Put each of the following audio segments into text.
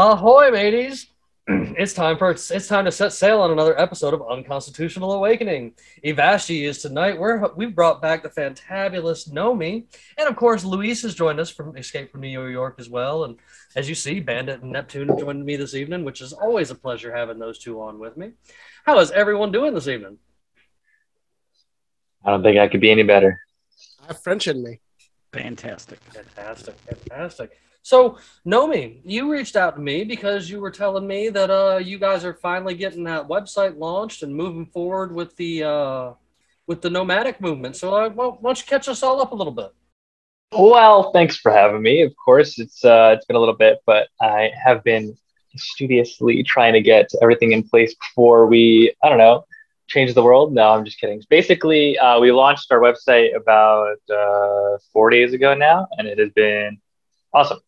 Ahoy, mateys! it's time for it's, it's time to set sail on another episode of Unconstitutional Awakening. Ivashti is tonight. We're we've brought back the fantabulous Gnomie, and of course Luis has joined us from Escape from New York as well. And as you see, Bandit and Neptune have joined me this evening, which is always a pleasure having those two on with me. How is everyone doing this evening? I don't think I could be any better. I have French in me. Fantastic. Fantastic, fantastic. So, Gnomie, you reached out to me because you were telling me that uh, you guys are finally getting that website launched and moving forward with the uh, with the nomadic movement. So, uh, why don't you catch us all up a little bit? Well, thanks for having me. Of course, it's uh, it's been a little bit, but I have been studiously trying to get everything in place before we, I don't know, change the world. No, I'm just kidding. Basically, uh, we launched our website about uh, four days ago now, and it has been awesome.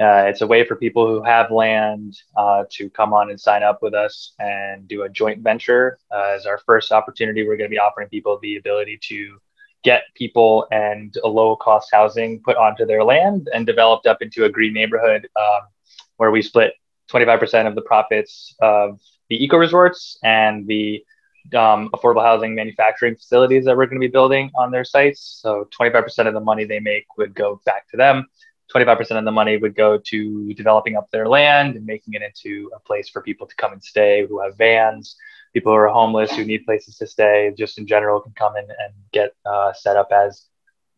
Uh, it's a way for people who have land uh, to come on and sign up with us and do a joint venture. Uh, as our first opportunity, we're going to be offering people the ability to get people and a low cost housing put onto their land and developed up into a green neighborhood um, where we split 25% of the profits of the eco resorts and the um, affordable housing manufacturing facilities that we're going to be building on their sites. So 25% of the money they make would go back to them. 25% of the money would go to developing up their land and making it into a place for people to come and stay who have vans, people who are homeless who need places to stay, just in general can come in and get uh, set up as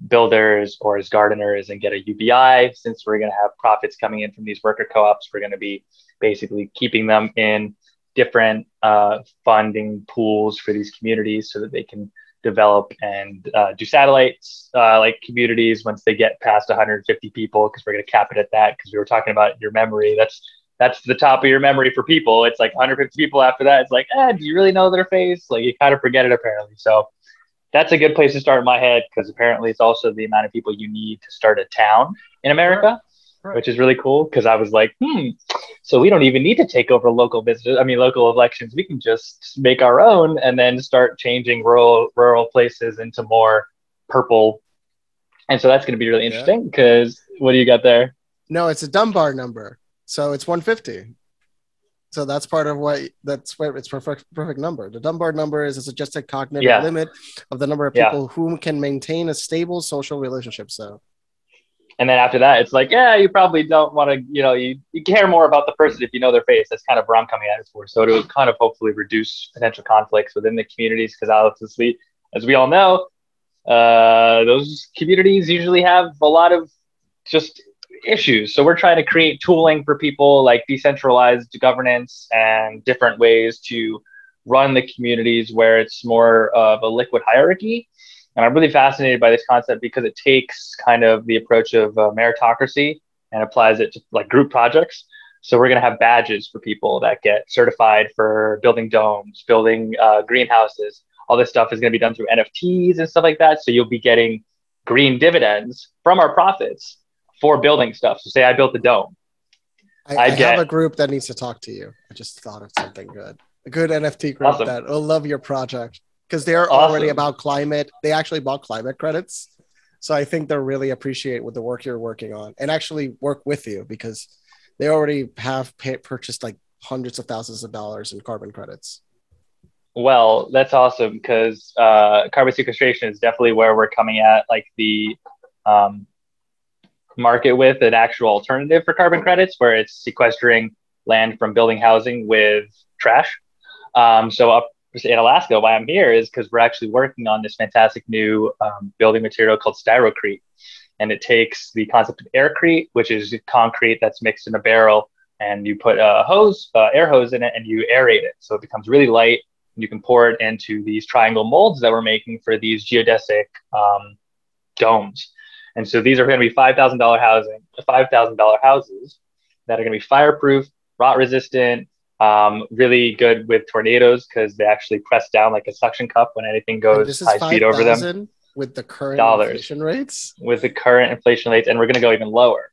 builders or as gardeners and get a UBI. Since we're going to have profits coming in from these worker co ops, we're going to be basically keeping them in different uh, funding pools for these communities so that they can develop and uh, do satellites uh, like communities once they get past 150 people because we're going to cap it at that because we were talking about your memory. That's that's the top of your memory for people. It's like 150 people after that. It's like eh, do you really know their face? Like you kind of forget it apparently. So that's a good place to start in my head because apparently it's also the amount of people you need to start a town in america Right. which is really cool because I was like, hmm, so we don't even need to take over local business. I mean, local elections. We can just make our own and then start changing rural rural places into more purple. And so that's going to be really interesting because what do you got there? No, it's a Dunbar number, so it's 150. So that's part of what that's where it's perfect perfect number. The Dunbar number is a suggested cognitive Yeah. limit of the number of Yeah. people whom can maintain a stable social relationship. So And then after that, it's like, yeah, you probably don't want to, you know, you, you care more about the person if you know their face. That's kind of where I'm coming at it for. So to kind of hopefully reduce potential conflicts within the communities because obviously, as we all know, uh, those communities usually have a lot of just issues. So we're trying to create tooling for people like decentralized governance and different ways to run the communities where it's more of a liquid hierarchy. And I'm really fascinated by this concept because it takes kind of the approach of uh, meritocracy and applies it to like group projects. So we're going to have badges for people that get certified for building domes, building uh, greenhouses. All this stuff is going to be done through NFTs and stuff like that. So you'll be getting green dividends from our profits for building stuff. So say I built a dome. I, I I get- have a group that needs to talk to you. I just thought of something good. A good NFT group Awesome. that will love your project because they're Awesome. already about climate. They actually bought climate credits. So I think they'll really appreciate what the work you're working on and actually work with you because they already have pay, purchased like hundreds of thousands of dollars in carbon credits. Well, that's awesome because uh, carbon sequestration is definitely where we're coming at, like the um, market with an actual alternative for carbon credits, where it's sequestering land from building housing with trash. Um, so up in Alaska, why I'm here is because we're actually working on this fantastic new um, building material called styrocrete, and it takes the concept of aircrete, which is concrete that's mixed in a barrel and you put a hose, uh, air hose in it, and you aerate it, so it becomes really light. And you can pour it into these triangle molds that we're making for these geodesic um, domes. And so these are going to be five thousand dollar housing, five thousand dollar houses that are going to be fireproof, rot resistant, um, really good with tornadoes because they actually press down like a suction cup when anything goes high speed over them with the current Dollars. inflation rates. with the current inflation rates, and we're going to go even lower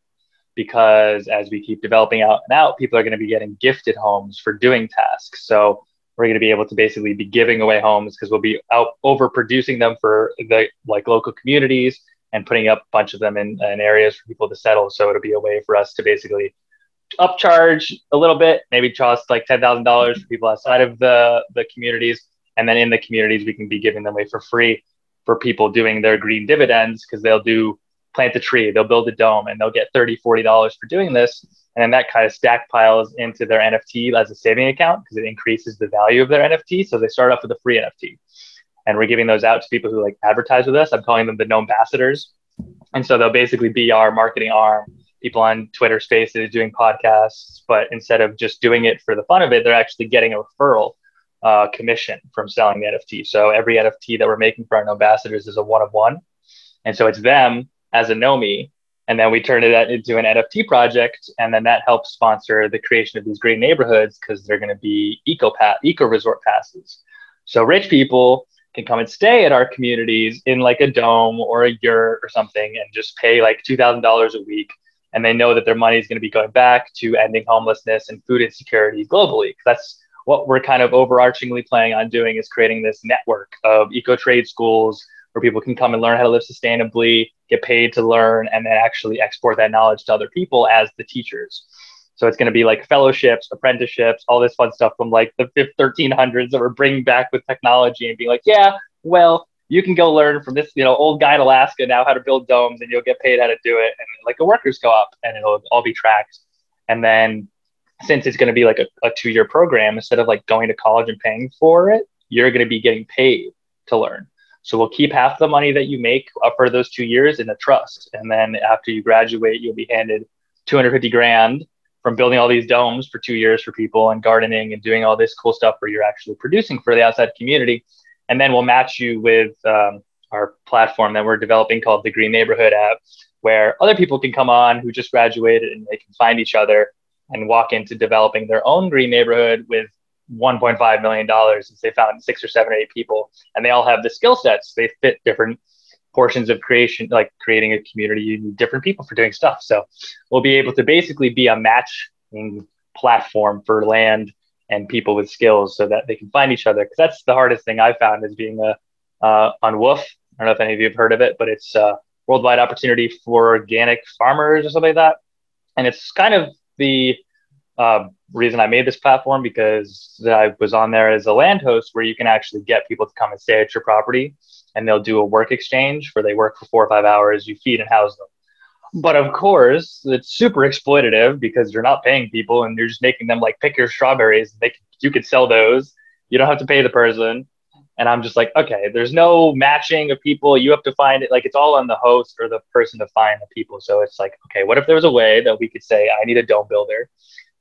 because as we keep developing out and out, people are going to be getting gifted homes for doing tasks. So we're going to be able to basically be giving away homes because we'll be out overproducing them for the like local communities and putting up a bunch of them in, in areas for people to settle. So it'll be a way for us to basically upcharge a little bit, maybe cost like ten thousand dollars for people outside of the the communities, and then in the communities we can be giving them away for free for people doing their green dividends because they'll do plant a tree, they'll build a dome, and they'll get 30 40 dollars for doing this, and then that kind of stack piles into their NFT as a saving account because it increases the value of their NFT. So they start off with a free NFT, and we're giving those out to people who like advertise with us. I'm calling them the gnome ambassadors, and so they'll basically be our marketing arm people on Twitter Spaces doing podcasts, but instead of just doing it for the fun of it, they're actually getting a referral uh, commission from selling the NFT. So every NFT that we're making for our ambassadors is a one of one, and so it's them as a Gnomie, and then we turn it into an NFT project, and then that helps sponsor the creation of these great neighborhoods because they're going to be eco eco resort passes. So rich people can come and stay at our communities in like a dome or a yurt or something, and just pay like two thousand dollars a week and they know that their money is going to be going back to ending homelessness and food insecurity globally. That's what we're kind of overarchingly planning on doing is creating this network of eco trade schools where people can come and learn how to live sustainably, get paid to learn, and then actually export that knowledge to other people as the teachers. So it's going to be like fellowships, apprenticeships, all this fun stuff from like the 1300s that we're bringing back with technology and being like, yeah, well, you can go learn from this, you know, old guy in Alaska now how to build domes, and you'll get paid how to do it, and like a workers go up, and it'll all be tracked. And then, since it's going to be like a, a two-year program, instead of like going to college and paying for it, you're going to be getting paid to learn. So we'll keep half the money that you make for those two years in a trust, and then after you graduate, you'll be handed 250 grand from building all these domes for two years for people and gardening and doing all this cool stuff where you're actually producing for the outside community and then we'll match you with um, our platform that we're developing called the Green Neighborhood app, where other people can come on who just graduated and they can find each other and walk into developing their own green neighborhood with 1.5 million dollars since they found six or seven or eight people, and they all have the skill sets. They fit different portions of creation, like creating a community. You need different people for doing stuff. So we'll be able to basically be a matching platform for land and people with skills so that they can find each other. Because that's the hardest thing I found is being a uh, on WWOOF. I don't know if any of you have heard of it, but it's a worldwide opportunity for organic farmers or something like that. And it's kind of the uh, reason I made this platform because I was on there as a land host where you can actually get people to come and stay at your property and they'll do a work exchange where they work for four or five hours, you feed and house them. But of course, it's super exploitative because you're not paying people and you're just making them like pick your strawberries. They you could sell those. You don't have to pay the person. And I'm just like, okay, there's no matching of people. You have to find it. Like it's all on the host or the person to find the people. So it's like, okay, what if there was a way that we could say, I need a dome builder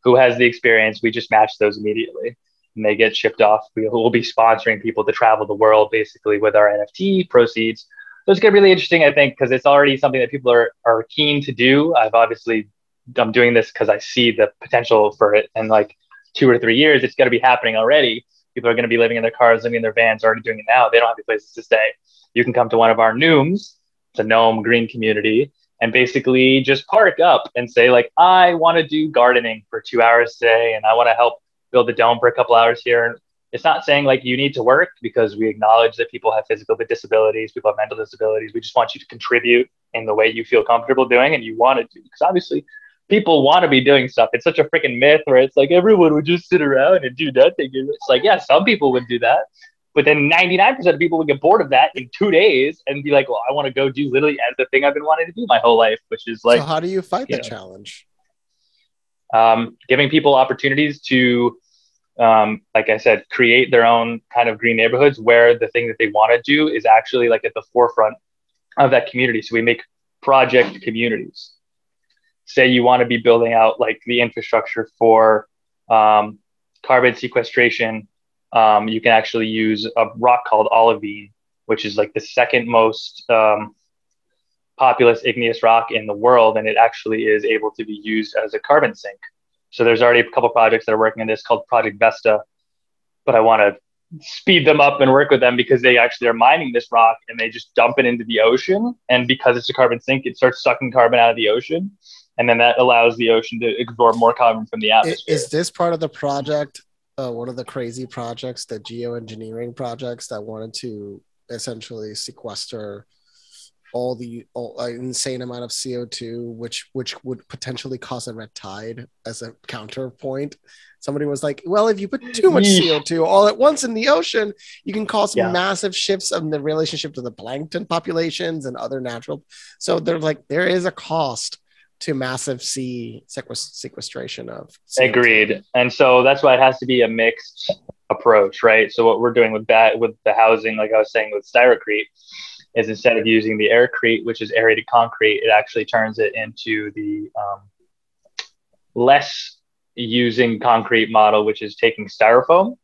who has the experience? We just match those immediately and they get shipped off. We will be sponsoring people to travel the world basically with our NFT proceeds so it's going to be really interesting, I think, because it's already something that people are, are keen to do. I've obviously, I'm doing this because I see the potential for it. And like two or three years, it's going to be happening already. People are going to be living in their cars, living in their vans, already doing it now. They don't have any places to stay. You can come to one of our Nooms, a gnome green community, and basically just park up and say, like, I want to do gardening for two hours today, and I want to help build a dome for a couple hours here it's not saying like you need to work because we acknowledge that people have physical disabilities, people have mental disabilities. We just want you to contribute in the way you feel comfortable doing and you want to do. Because obviously, people want to be doing stuff. It's such a freaking myth where it's like everyone would just sit around and do nothing. It's like, yeah, some people would do that. But then 99% of people would get bored of that in two days and be like, well, I want to go do literally as the thing I've been wanting to do my whole life, which is like. so how do you fight you the know. challenge? um, giving people opportunities to, um, like I said, create their own kind of green neighborhoods where the thing that they want to do is actually like at the forefront of that community. So we make project communities. say you want to be building out like the infrastructure for um, carbon sequestration, um, you can actually use a rock called olivine, which is like the second most um, populous igneous rock in the world, and it actually is able to be used as a carbon sink. So there's already a couple projects that are working on this called Project Vesta, but I want to speed them up and work with them because they actually are mining this rock and they just dump it into the ocean. And because it's a carbon sink, it starts sucking carbon out of the ocean. And then that allows the ocean to absorb more carbon from the atmosphere. Is this part of the project? Uh, one of the crazy projects, the geoengineering projects that wanted to essentially sequester all the all, uh, insane amount of CO2, which which would potentially cause a red tide as a counterpoint. Somebody was like, "Well, if you put too much Yeesh. CO2 all at once in the ocean, you can cause Yeah. massive shifts in the relationship to the plankton populations and other natural." So they're like, there is a cost to massive sea sequestration of CO2. Agreed. And so that's why it has to be a mixed approach, right? So what we're doing with that, with the housing, like I was saying with Styrocrete, is instead of using the aircrete, which is aerated concrete, it actually turns it into the um, less using concrete model, which is taking styrofoam.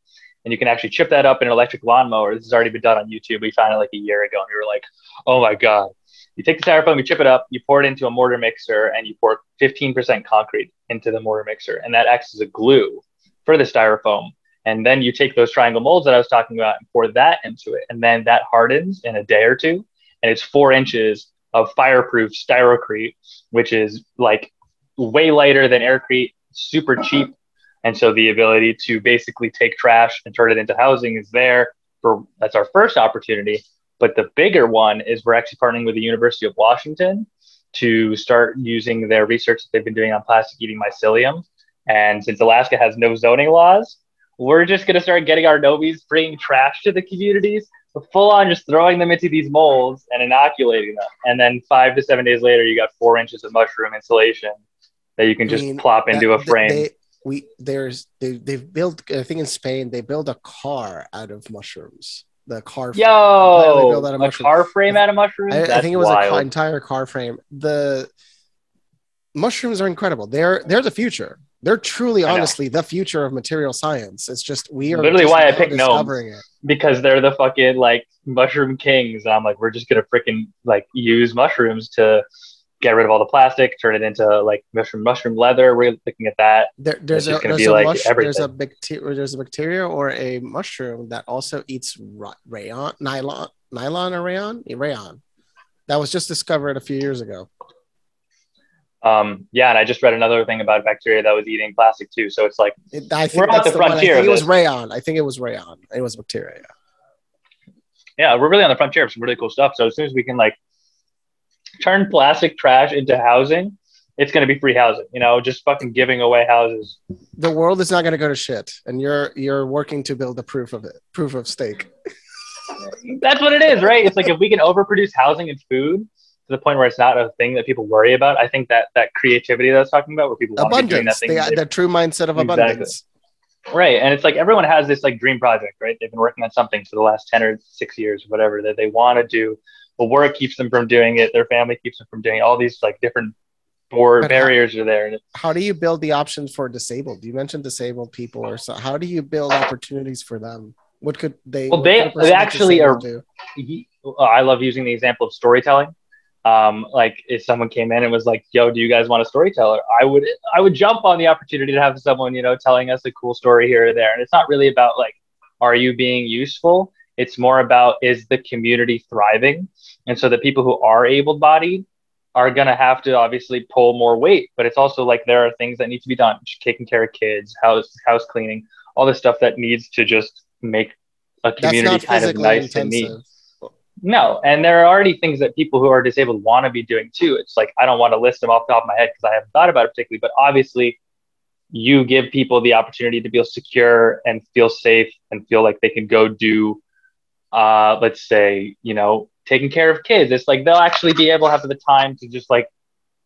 And you can actually chip that up in an electric lawnmower. This has already been done on YouTube. We found it like a year ago, and we were like, "Oh my god!" You take the styrofoam, you chip it up, you pour it into a mortar mixer, and you pour 15% concrete into the mortar mixer, and that acts as a glue for the styrofoam. And then you take those triangle molds that I was talking about and pour that into it, and then that hardens in a day or two, and it's four inches of fireproof styrocrete, which is like way lighter than aircrete, super uh-huh. cheap. And so the ability to basically take trash and turn it into housing is there for that's our first opportunity. But the bigger one is we're actually partnering with the University of Washington to start using their research that they've been doing on plastic eating mycelium. And since Alaska has no zoning laws, we're just going to start getting our novies bringing trash to the communities, full on just throwing them into these molds and inoculating them. And then five to seven days later, you got four inches of mushroom insulation that you can I just mean, plop into that- a frame. They, we there's they they've built I think in Spain they build a car out of mushrooms. The car. frame. Yo, build out of a mushroom. car frame out of mushrooms? I, I think it was a wild. car, entire car frame. The mushrooms are incredible. They're they're the future. They're truly, honestly, the future of material science. It's just we are Literally why I picked discovering it. because they're the fucking like mushroom kings. I'm like, we're just gonna freaking like use mushrooms to get rid of all the plastic, turn it into like mushroom mushroom leather. We're looking at that. There, there's a there's be a like mush, there's a bacteria there's a bacteria or a mushroom that also eats rayon nylon nylon or rayon rayon that was just discovered a few years ago. Um, yeah, and I just read another thing about bacteria that was eating plastic too. So it's like, It, I think We're at that's the one. I frontier think it was rayon. I think it was rayon. It was bacteria. yeah, we're really on the frontier of some really cool stuff. So as soon as we can like turn plastic trash into housing, it's gonna be free housing. You know, just fucking giving away houses. The world is not going to go to shit, and you're you're working to build a proof of it, proof of stake. That's what it is, right? It's like if we can overproduce housing and food to the point where it's not a thing that people worry about, I think that that creativity that I was talking about, where people want to be doing that Abundance, thing, the, the true mindset of Exactly. abundance. right? And it's like everyone has this like dream project, right? They've been working on something for the last ten or six years, or whatever that they want to do. But work keeps them from doing it. Their family keeps them from doing it. All these like different board But how- barriers are there. How do you build the options for disabled? You mentioned disabled people, or so. How do you build opportunities for them? What could they? Well, they- could a person they actually are- he, oh, I love using the example of storytelling. Um, like if someone came in and was like, "Yo, do you guys want a storyteller?" I would, I would jump on the opportunity to have someone, you know, telling us a cool story here or there. And it's not really about like, are you being useful? It's more about is the community thriving? And so the people who are able-bodied are gonna have to obviously pull more weight. But it's also like there are things that need to be done, taking care of kids, house house cleaning, all the stuff that needs to just make a community kind of nice and neat. No, and there are already things that people who are disabled want to be doing too. It's like I don't want to list them off the top of my head because I haven't thought about it particularly, but obviously you give people the opportunity to feel secure and feel safe and feel like they can go do uh let's say, you know, taking care of kids. It's like they'll actually be able to have the time to just like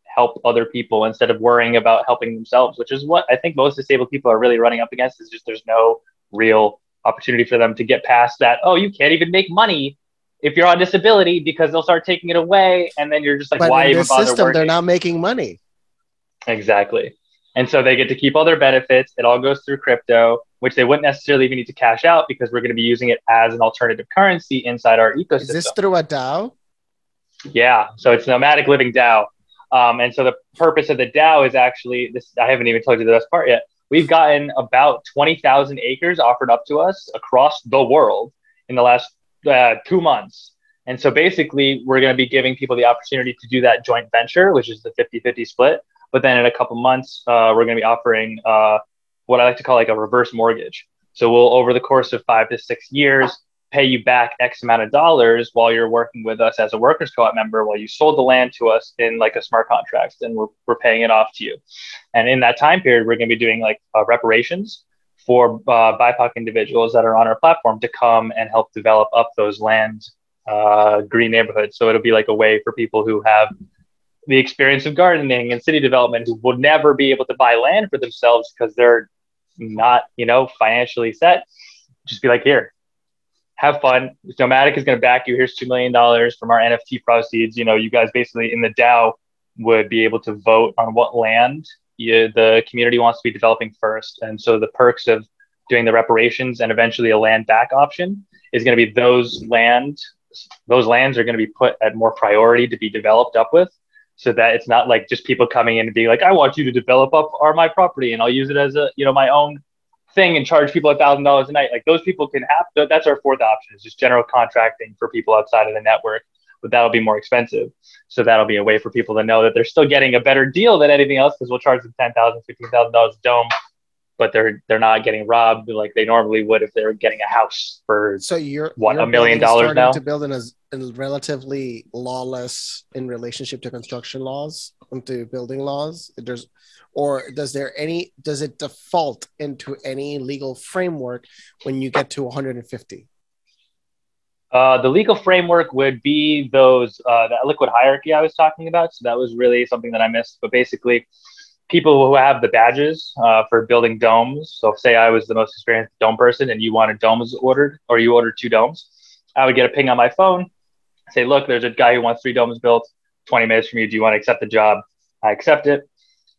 help other people instead of worrying about helping themselves, which is what I think most disabled people are really running up against is just there's no real opportunity for them to get past that. Oh, you can't even make money if you're on disability because they'll start taking it away and then you're just like But why in even this bother system, working? they're not making money. Exactly. And so they get to keep all their benefits. It all goes through crypto, which they wouldn't necessarily even need to cash out because we're going to be using it as an alternative currency inside our ecosystem. Is this through a DAO? Yeah, so it's Gnomadic Living DAO. Um, and so the purpose of the DAO is actually this. I haven't even told you the best part yet. We've gotten about twenty thousand acres offered up to us across the world in the last uh, two months. And so basically, we're going to be giving people the opportunity to do that joint venture, which is the 50-50 split. But then in a couple months, uh, we're going to be offering uh, what I like to call like a reverse mortgage. So we'll over the course of five to six years pay you back X amount of dollars while you're working with us as a workers co-op member while you sold the land to us in like a smart contract and we're, we're paying it off to you. And in that time period, we're going to be doing like uh, reparations for uh, BIPOC individuals that are on our platform to come and help develop up those land uh, green neighborhoods. So it'll be like a way for people who have the experience of gardening and city development who will never be able to buy land for themselves because they're not, you know, financially set. Just be like, here, have fun. Gnomadic is going to back you. Here's two million dollars from our NFT proceeds. You know, you guys basically in the DAO would be able to vote on what land you, the community wants to be developing first. And so the perks of doing the reparations and eventually a land back option is going to be those land those lands are going to be put at more priority to be developed up with. So that it's not like just people coming in and being like i want you to develop up our my property and i'll use it as a you know my own thing and charge people a thousand dollars a night. Like those people can have that's our fourth option is just general contracting for people outside of the network but that'll be more expensive so that'll be a way for people to know that they're still getting a better deal than anything else because we'll charge them $10000 $15000 a dome but they're they're not getting robbed like they normally would if they were getting a house for So you're What, a million dollars now? to build in a, a relatively lawless in relationship to construction laws um, into building laws. There's or does there any does it default into any legal framework when you get to 150? Uh, the legal framework would be those uh, that liquid hierarchy I was talking about. So that was really something that I missed. But basically, people who have the badges uh, for building domes. So say I was the most experienced dome person, and you wanted domes ordered, or you ordered two domes, I would get a ping on my phone, say, "Look, there's a guy who wants three domes built. 20 minutes from you. Do you want to accept the job?" I accept it.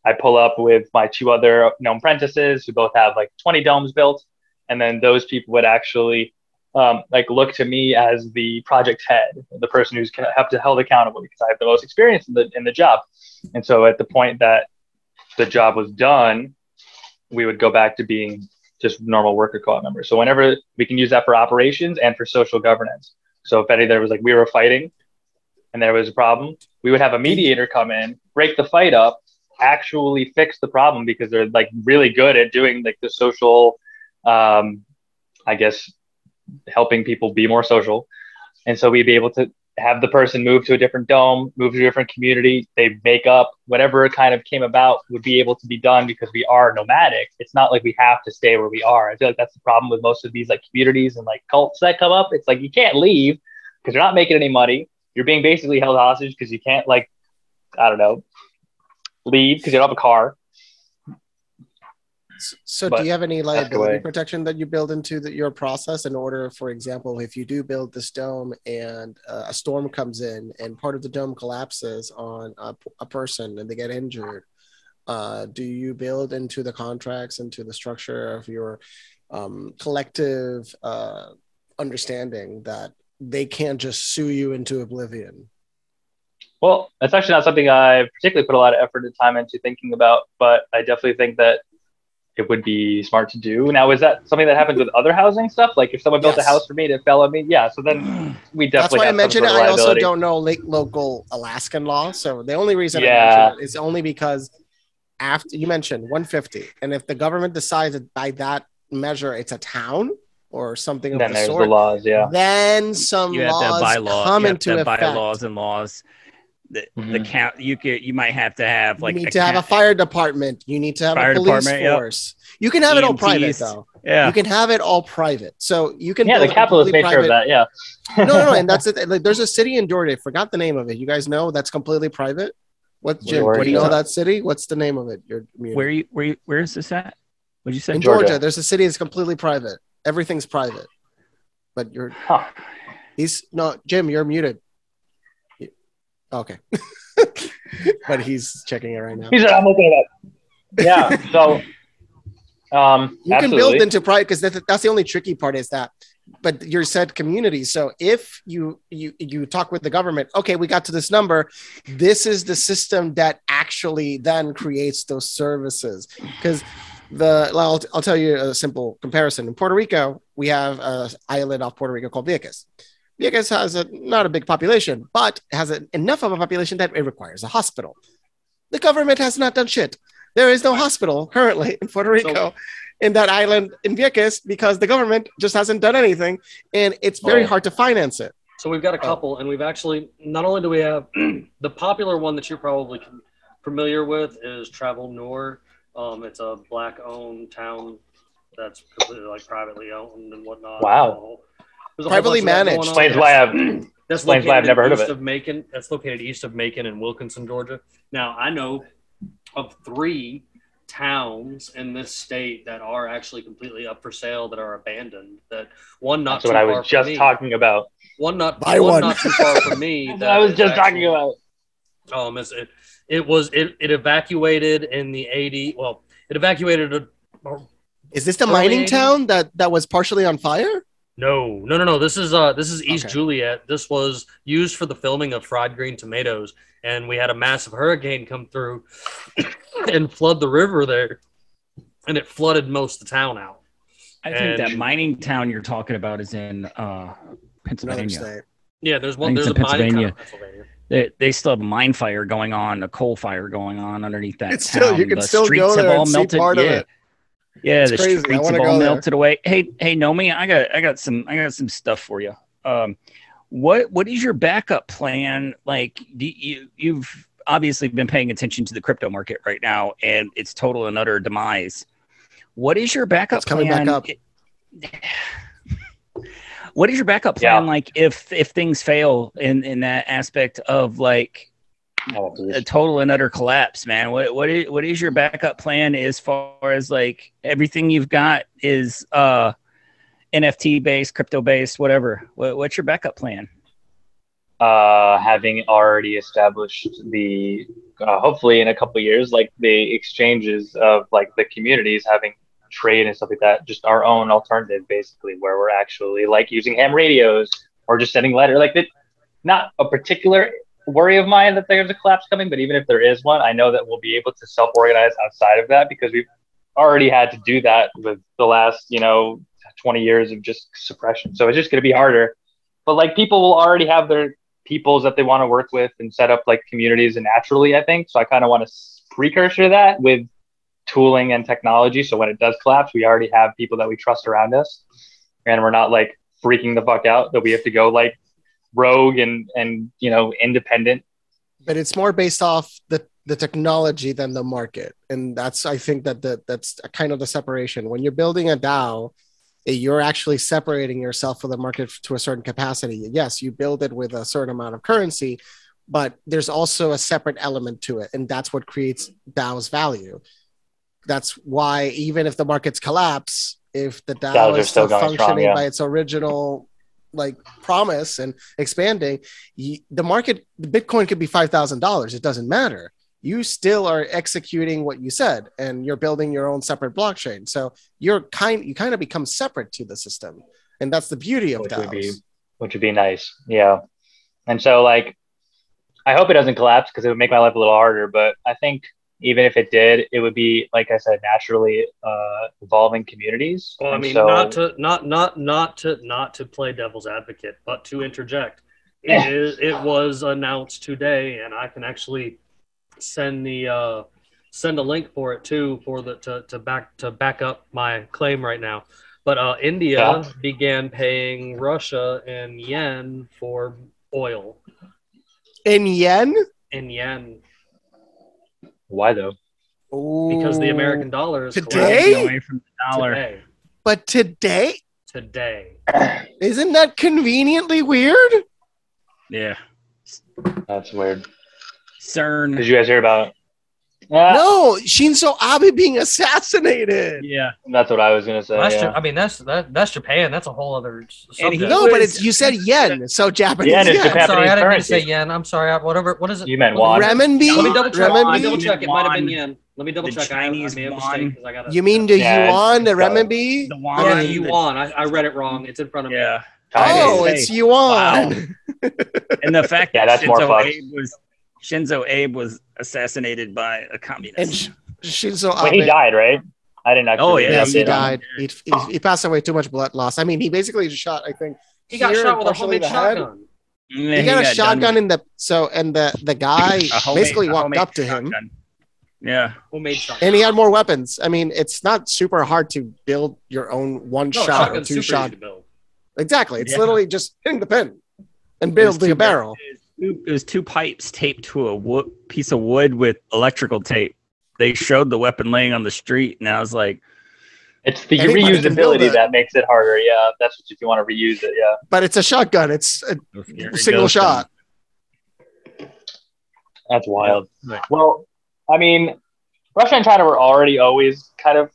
I pull up with my two other gnome apprentices who both have like 20 domes built, and then those people would actually um, like look to me as the project head, the person who's to held accountable because I have the most experience in the in the job. And so at the point that the job was done, we would go back to being just normal worker co-op members. So whenever we can use that for operations and for social governance. So if any there was like we were fighting and there was a problem, we would have a mediator come in, break the fight up, actually fix the problem because they're like really good at doing like the social um I guess helping people be more social. And so we'd be able to have the person move to a different dome, move to a different community. They make up whatever kind of came about would be able to be done because we are nomadic. It's not like we have to stay where we are. I feel like that's the problem with most of these like communities and like cults that come up. It's like you can't leave because you're not making any money. You're being basically held hostage because you can't like, I don't know, leave because you don't have a car. So But do you have any liability protection that you build into the, your process in order, for example, if you do build this dome and uh, a storm comes in and part of the dome collapses on a, a person and they get injured, uh, do you build into the contracts, into the structure of your um, collective uh, understanding that they can't just sue you into oblivion? Well, that's actually not something I particularly put a lot of effort and time into thinking about, but I definitely think that it would be smart to do. Now, is that something that happens with other housing stuff? Like if someone built Yes. a house for me and it fell on me, yeah. So then we definitely. That's why I mentioned it. I also don't know like local Alaskan law. So the only reason I Yeah. mentioned it is only because after you mentioned 150, and if the government decides that by that measure it's a town or something of Then the there's the sort, laws, yeah. then some you have to laws have bylaws. come you have into to have effect. bylaws and laws. The, the Mhm. count you could you might have to have like you need to have a fire department. You need to have Fire a police department, yep. force. You can have it all private though. Yeah, You can have it all private. So you can Yeah, the capitalist completely nature of that, yeah. no, no, no, and that's it. Like, there's a city in Georgia. I forgot the name of it. You guys know that's completely private. What Jim? Georgia. Do you know that city? What's the name of it? Your community? where you where you, where is this at? What'd you say? in Georgia. Georgia. There's a city that's completely private. Everything's private. But you're Huh. he's no Jim. You're muted. You- Okay. but he's checking it right now. He's, said, "I'm looking it up." Yeah. So, um, You can build into private because that's, that's the only tricky part is that. But you're said community. So if you you you talk with the government, okay, we got to this number. This is the system that actually then creates those services because the well, I'll, I'll tell you a simple comparison. In Puerto Rico, we have an island off Puerto Rico called Vieques. Vieques has a not a big population, but has a, enough of a population that it requires a hospital. The government has not done shit. There is no hospital currently in Puerto Rico in that island in Vieques because the government just hasn't done anything, and it's very Oh. hard to finance it. So we've got a couple, and we've actually not only do we have the popular one that you're probably familiar with is Travel Noor. Um, it's a black-owned town that's completely like privately owned and whatnot. Wow. There's a Privately bunch of that managed. going on. Explains why I've That's explains why I've never heard of east it. of Macon. That's located east of Macon in Wilkinson, Georgia. Now I know of three towns in this state that are actually completely up for sale that are abandoned. That one not that's too what I was just me. talking about. One not Buy one, one. not too far from me. That I was is just talking about. Um, it's, it it was it, it evacuated in the eighty. Well, it evacuated. A, Is this the mining 80s? town that that was partially on fire? No, no, no, no. This is uh this is East Okay. Juliette. This was used for the filming of Fried Green Tomatoes, and we had a massive hurricane come through and flood the river there, and it flooded most of the town out. I think that mining town you're talking about is in uh, Pennsylvania. Yeah, there's one. There's a in mining town in Pennsylvania. Pennsylvania. They, they still have a mine fire going on, a coal fire going on underneath that It's still- you can the still streets go have there all and see melted. part of it. Yeah, It's the crazy. I streets wanna have go all there. melted away. Hey, hey, Gnomie, I got I got some I got some stuff for you. Um, what what is your backup plan? Like, do you you've obviously been paying attention to the crypto market right now, and its total and utter demise. What is your backup It's coming back plan? up. What is your backup plan Yeah. like if if things fail in in that aspect of like a total and utter collapse, man. What what is what is your backup plan as far as like everything you've got is uh NFT based, crypto based, whatever. What, what's your backup plan? uh, having already established the uh, hopefully in a couple of years like the exchanges of like the communities having trade and stuff like that just our own alternative basically where we're actually like using ham radios or just sending letter like that not a particular worry of mine that there's a collapse coming but even if there is one i know that we'll be able to self-organize outside of that because we've already had to do that with the last you know 20 years of just suppression. So it's just going to be harder. But like people will already have their peoples that they want to work with and set up like communities and naturally i think. So i kind of want to precursor that with tooling and technology. So when it does collapse we already have people that we trust around us. And we're not like freaking the fuck out that we have to go like rogue and and you know independent. But it's more based off the the technology than the market. And that's i think that the, that's kind of the separation. When you're building a dao eh, you're actually separating yourself from the market to a certain capacity. Yes you build it with a certain amount of currency but there's also a separate element to it. And that's what creates dao's value. That's why even if the markets collapse if the dao is still, still going strong, functioning yeah. by its original like promise and expanding you, the market the bitcoin could be $5000 it doesn't matter. You still are executing what you said and you're building your own separate blockchain. So you're kind you kind of become separate to the system. And that's the beauty of Which would be- which would be nice. Yeah. And so like i hope it doesn't collapse because it would make my life a little harder but i think even if it did it would be like i said naturally uh evolving communities Well, I mean, so- not to not not not to not to play devil's advocate, but to interject. It is it was announced today, and I can actually send the uh, send a link for it too for the to, to back to back up my claim right now. But uh, India Yeah. began paying Russia in yen for oil in yen in yen why though because the American dollar is Today? Away from the dollar. today. but today Today, isn't that conveniently weird Yeah. that's weird CERN. did you guys hear about Yeah, No, Shinzo Abe being assassinated. Yeah. that's what I was gonna say. That's yeah. I mean, that's that, that's Japan. That's a whole other s- And he- subject. No, but it's you said yen, so Japanese Yen is yen. I'm sorry, I didn't mean to say yen. I'm sorry. Whatever. What is it? You meant What is won. it? Renminbi. Let me double check. Let me double check. It might have been yen. Let me double The check. I, I Chinese made a yuan. mistake because I got You mean the Yeah, yuan, the it's renminbi? The I yuan. yeah, mean, yuan? I, I read it wrong. It's in front of me. Yeah. Oh, it's yuan. And the fact Yeah, that that's Shinzo fucked. Abe was Shinzo Abe was assassinated by a communist. And Sh- Shinzo Abe. Wait, he died, right? I didn't actually. Oh, yeah, Yes, he died. He, he, he passed away too much blood loss. I mean, he basically just shot. I think He got shot with a homemade shotgun. Mm, yeah, He got a shotgun with in the so, and the the guy homemade- basically walked up to him. Yeah. Homemade shotgun. and he had more weapons. I mean, it's not super hard to build your own one No, shot or two shot. easy to build. Exactly, it's Yeah. literally just hitting the pin and building a barrel. Two- It was two pipes taped to a wo- piece of wood with electrical tape. They showed the weapon laying on the street, and I was like, It's the Anybody reusability it. that makes it harder. Yeah, that's what if you want to reuse it. Yeah, But it's a shotgun. It's a Here it single goes. shot. that's wild. Right. Well, I mean, Russia and China were already always kind of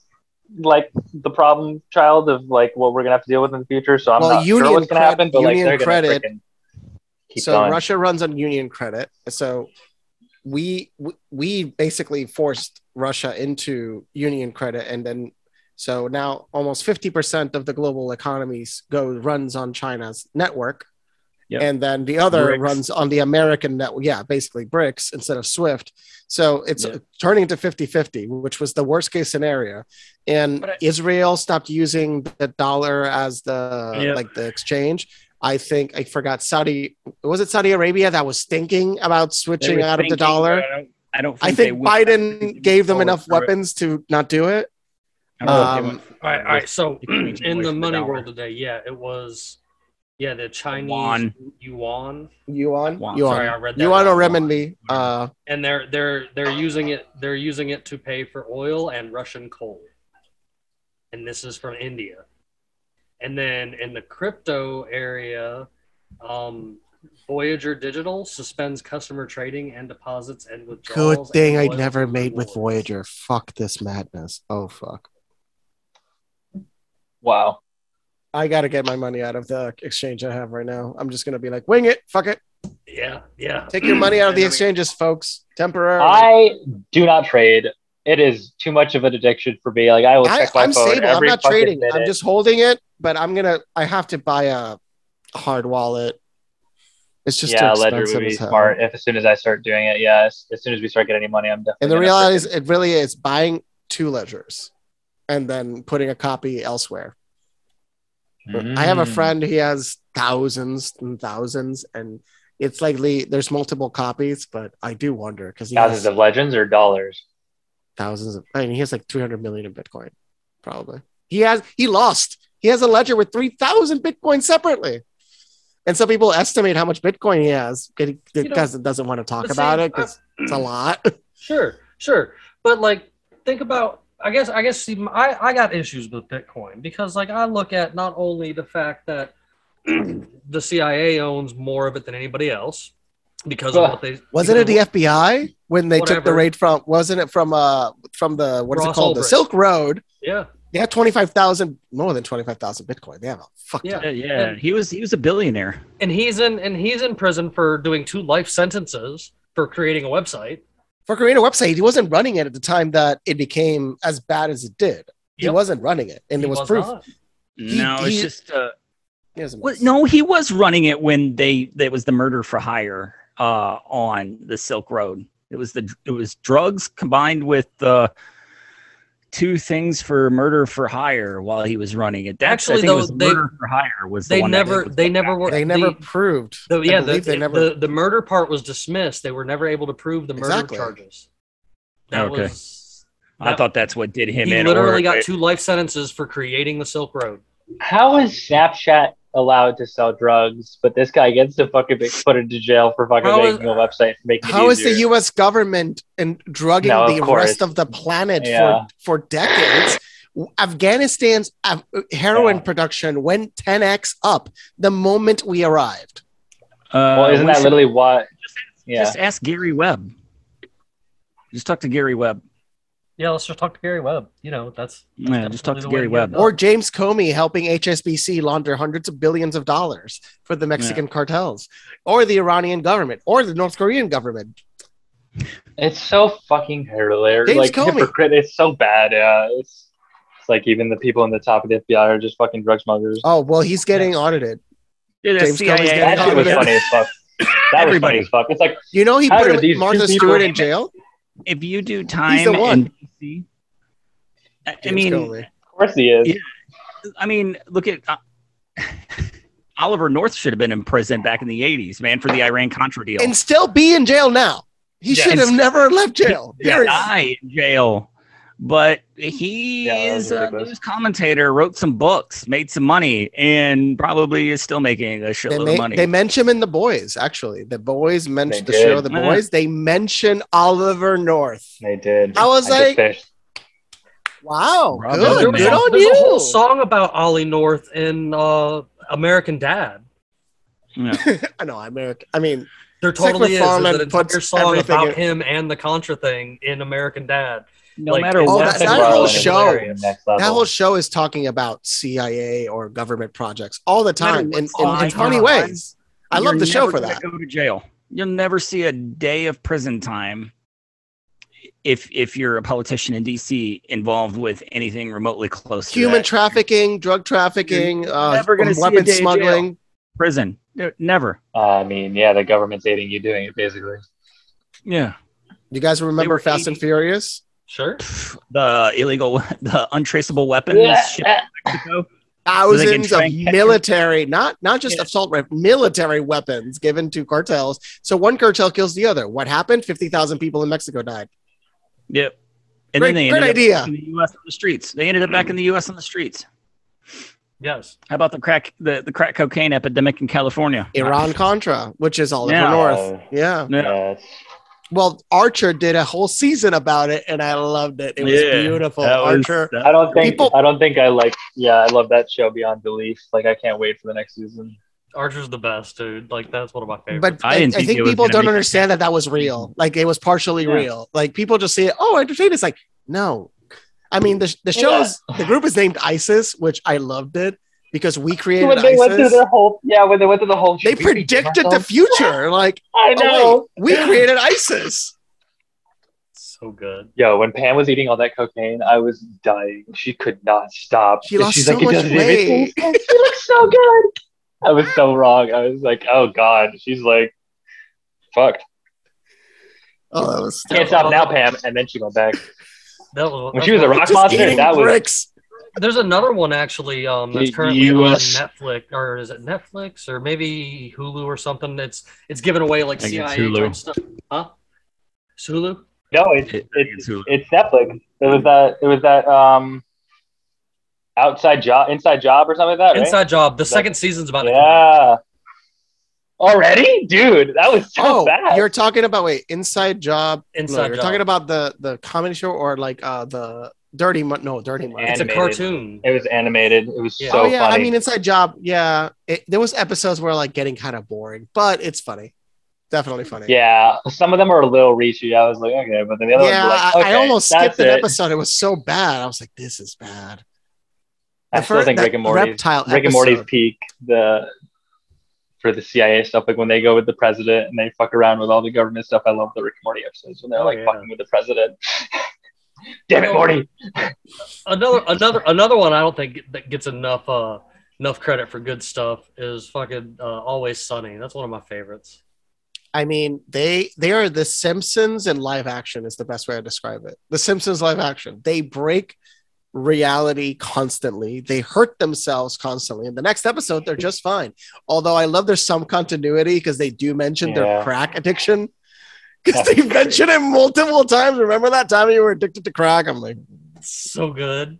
like the problem child of like what we're gonna have to deal with in the future. So I'm Well, not union sure what's gonna cred- happen, but like they're gonna credit- frickin' keep so going. Russia runs on union credit. So we we- we basically forced Russia into union credit, and then so now almost fifty percent of the global economies go runs on China's network, Yep. and then the other BRICS. runs on the American network. Yeah, basically BRICS instead of SWIFT. So it's Yep. turning to 50-50, which was the worst case scenario. And I- Israel stopped using the dollar as the Yep. like the exchange. I think I forgot Saudi was it Saudi Arabia that was thinking about switching were out of the dollar. I don't, I don't think, they think would- I think they Biden would gave them enough through it. weapons to not do it. I don't know if they Um, All right, all right. So in the from the money world today, yeah, it was, yeah, the Chinese Yuan. yuan, Yuan, Yuan. yuan, Sorry, I read that yuan or renminbi. Uh, and they're they're they're using it they're using it to pay for oil and Russian coal, and this is from India. And then in the crypto area, um, Voyager Digital suspends customer trading and deposits and withdrawals. good thing I never made with. Voyager. Fuck this madness. Oh fuck. wow. I gotta get my money out of the exchange I have right now. I'm just gonna be like, wing it, fuck it. Yeah, yeah. Take your money out of the And I mean- exchanges, folks. Temporarily. I do not trade. It is too much of an addiction for me. Like I will I, check my am phone stable. I'm not fucking trading. I'm just holding it, but I'm gonna. I have to buy a hard wallet. It's just yeah, too Ledger would be as hell. smart. If as soon as I start doing it, yeah, as, as soon as we start getting any money, I'm definitely. And the reality is, it really is buying two ledgers, and then putting a copy elsewhere. I have a Mm. friend. He has thousands and thousands, and it's likely there's multiple copies. But I do wonder because he thousands has of legends or dollars. Thousands of. I mean, he has like 300 million in Bitcoin, probably. He has. He lost. He has a ledger with 3,000 Bitcoin separately. And some people estimate how much Bitcoin he has because it doesn't want to talk about see, it because it's a lot. Sure, sure. But like, think about. I guess. I guess. See, I I got issues with Bitcoin because like I look at not only the fact that the CIA owns more of it than anybody else because of what they Wasn't it the of FBI when they took the raid from? Wasn't it from uh from the what is it Ross called? The Silk Road. what- Yeah, They had 25,000, more than 25,000 Bitcoin. They have a fuck Yeah. ton. Yeah, yeah. He was he was a billionaire. and he's in and he's in prison for doing two life sentences for creating a website. For creating a website, he wasn't running it at the time that it became as bad as it did. He wasn't running it, and He there was, was proof. not. He- no, he- it's just uh, He was well, no. He was running it when they that was the murder for hire uh, on the Silk Road. It was the it was drugs combined with uh, two things for murder for hire while he was running it. That's, Actually, I think though, it was they- murder for hire was the They one never was they never were they never the- proved. The, yeah, the, believe they never. the the murder part was dismissed. They were never able to prove the murder Exactly. charges. That Okay. was. I that- thought that's what did him he in. literally or- got two life sentences for creating the Silk Road. How is Snapchat allowed to sell drugs, but this guy gets to fucking be put into jail for fucking How is- making a website for making How it is the? U.S. government and drugging No, the course. rest of the planet Yeah. for for decades? Afghanistan's heroin Yeah. production went 10x up the moment we arrived. Uh, well, isn't we that should literally what? Yeah. Just ask Gary Webb. Just talk to Gary Webb. Yeah, let's just talk to Gary Webb. You know, that's Yeah, just talk to Gary to get it Webb. Or James Comey helping HSBC launder hundreds of billions of dollars for the Mexican cartels, or the Iranian government, or the North Korean government. It's so fucking hilarious. James like Comey. hypocrite. It's so bad. Yeah, it's it's like even the people in the top of the FBI are just fucking drug smugglers. Oh well, he's getting audited. Yeah, the James Comey's CIA. getting that shit was audited. funny as fuck. That was funny as fuck. It's like You know, he put did him- these Martha two people- Stewart in jail. If you do He's time the one. in DC, I- I mean, Comey. of course he is. Yeah. I mean, look at uh, Oliver North should have been in prison back in the '80s, man, for the Iran Contra deal. and still be in jail now. He Yeah, should have never left jail. yeah, Period. die in jail. But he Yeah, is a news commentator, wrote some books, made some money, and probably is still making a They, shitload of ma- money. they mention him in the boys. Actually, the boys mentioned They the show. did. The Yeah. boys. They mention Oliver North. They did. I was just like- Wow, Bravo, good, There man. was good a, on there's you. a whole song about Ollie North in uh, American Dad. Yeah. I know, American. I mean, There Seth totally is. MacFarlane There's an entire song about in- him and the Contra thing in American Dad. No Like, matter Oh, what, that- that whole show- hilarious. Next level. that whole show is talking about CIA or government projects all the time in, in, Oh, in funny yeah. ways. I love You're the show for that. Go to jail. You'll never see a day of prison time if if you're a politician in DC involved with anything remotely close to Human that. trafficking, drug trafficking, You're uh, never gonna see a weapon day in jail. smuggling. prison. No, Never. I mean, yeah, the government's aiding you doing it basically. Yeah. You guys remember were Fast and Furious? Sure. The illegal, the untraceable weapons shipped Mexico. Thousands try of and catch military, not not just Yeah. assault rifles, military weapons given to cartels. So one cartel kills the other. What happened? Fifty thousand people in Mexico died. Yep. And Great- then they great ended idea. up back in the U.S. on the streets. They ended up back in the U.S. on the streets. Yes. How about the crack, the, the crack cocaine epidemic in California? Iran Contra, which is Oliver Yeah. North. Uh, Yeah. Yeah. yeah, it's- Well, Archer did a whole season about it, and I loved it. It was Yeah, beautiful. that was- Archer. I don't think People- I don't think I like. Yeah, I love that show beyond belief. Like I can't wait for the next season. Archer's the best, dude. Like that's one of my favorites. But I I, didn't I think think people don't understand that that was real. Mm-hmm. Like it was partially Yeah. real. Like people just say, "Oh, entertainment." It's like no. I mean, the the show is the group is named ISIS, which I loved it because we created when they went through ISIS. their whole yeah, when they went through the whole. They should we redeem predicted the future. Like, I know. oh wait, we created ISIS. so good. Yo, when Pam was eating all that cocaine, I was dying. She could not stop. She lost She's so like, much weight. She looks so good. I was so wrong. I was like, oh god. She's like, fucked. Oh, that was Can't stop now, Pam. And then she went back. That was, When she was a rock monster, eating that was bricks. There's another one actually um, that's currently US. on Netflix, or is it Netflix or maybe Hulu or something? It's it's giving away like I think it's CIA Hulu. stuff. Huh? It's Hulu? no, it's It- it's it's Hulu. it's Netflix. It was that it was that um outside job inside job or something like that, right? Inside Job. The That- second season's about to come out. Yeah. Already? Dude, that was so Oh, fast. you're talking about wait, Inside Job. Inside no, you're Job. talking about the the comedy show or like uh the Dirty Mo- no Dirty Mo- It's a cartoon. It was animated. It was Yeah. so oh yeah, funny. I mean Inside Job. Yeah, it, there was episodes where like getting kind of boring, but it's funny. Definitely funny. yeah, some of them are a little reachy. I was like, okay, but then the other yeah. ones like, I, okay, I almost skipped an it. episode. It was so bad. I was like, this is bad. I The still fir- think Rick and Morty's Rick and Morty's peak the for the CIA stuff, like when they go with the president and they fuck around with all the government stuff. I love the Rick and Morty episodes when they're Oh, like yeah. fucking with the president. Damn it. Morty! Another another another one I don't think that gets enough uh enough credit for good stuff is fucking uh, Always Sunny. That's one of my favorites. I mean, they they are the Simpsons in live action is the best way to describe it. The Simpsons live action. They break reality constantly. They hurt themselves constantly. In the next episode, they're just fine. Although I love there's some continuity because they do mention their crack addiction. Because they great. mention it multiple times. Remember that time you were addicted to crack? I'm like, So good.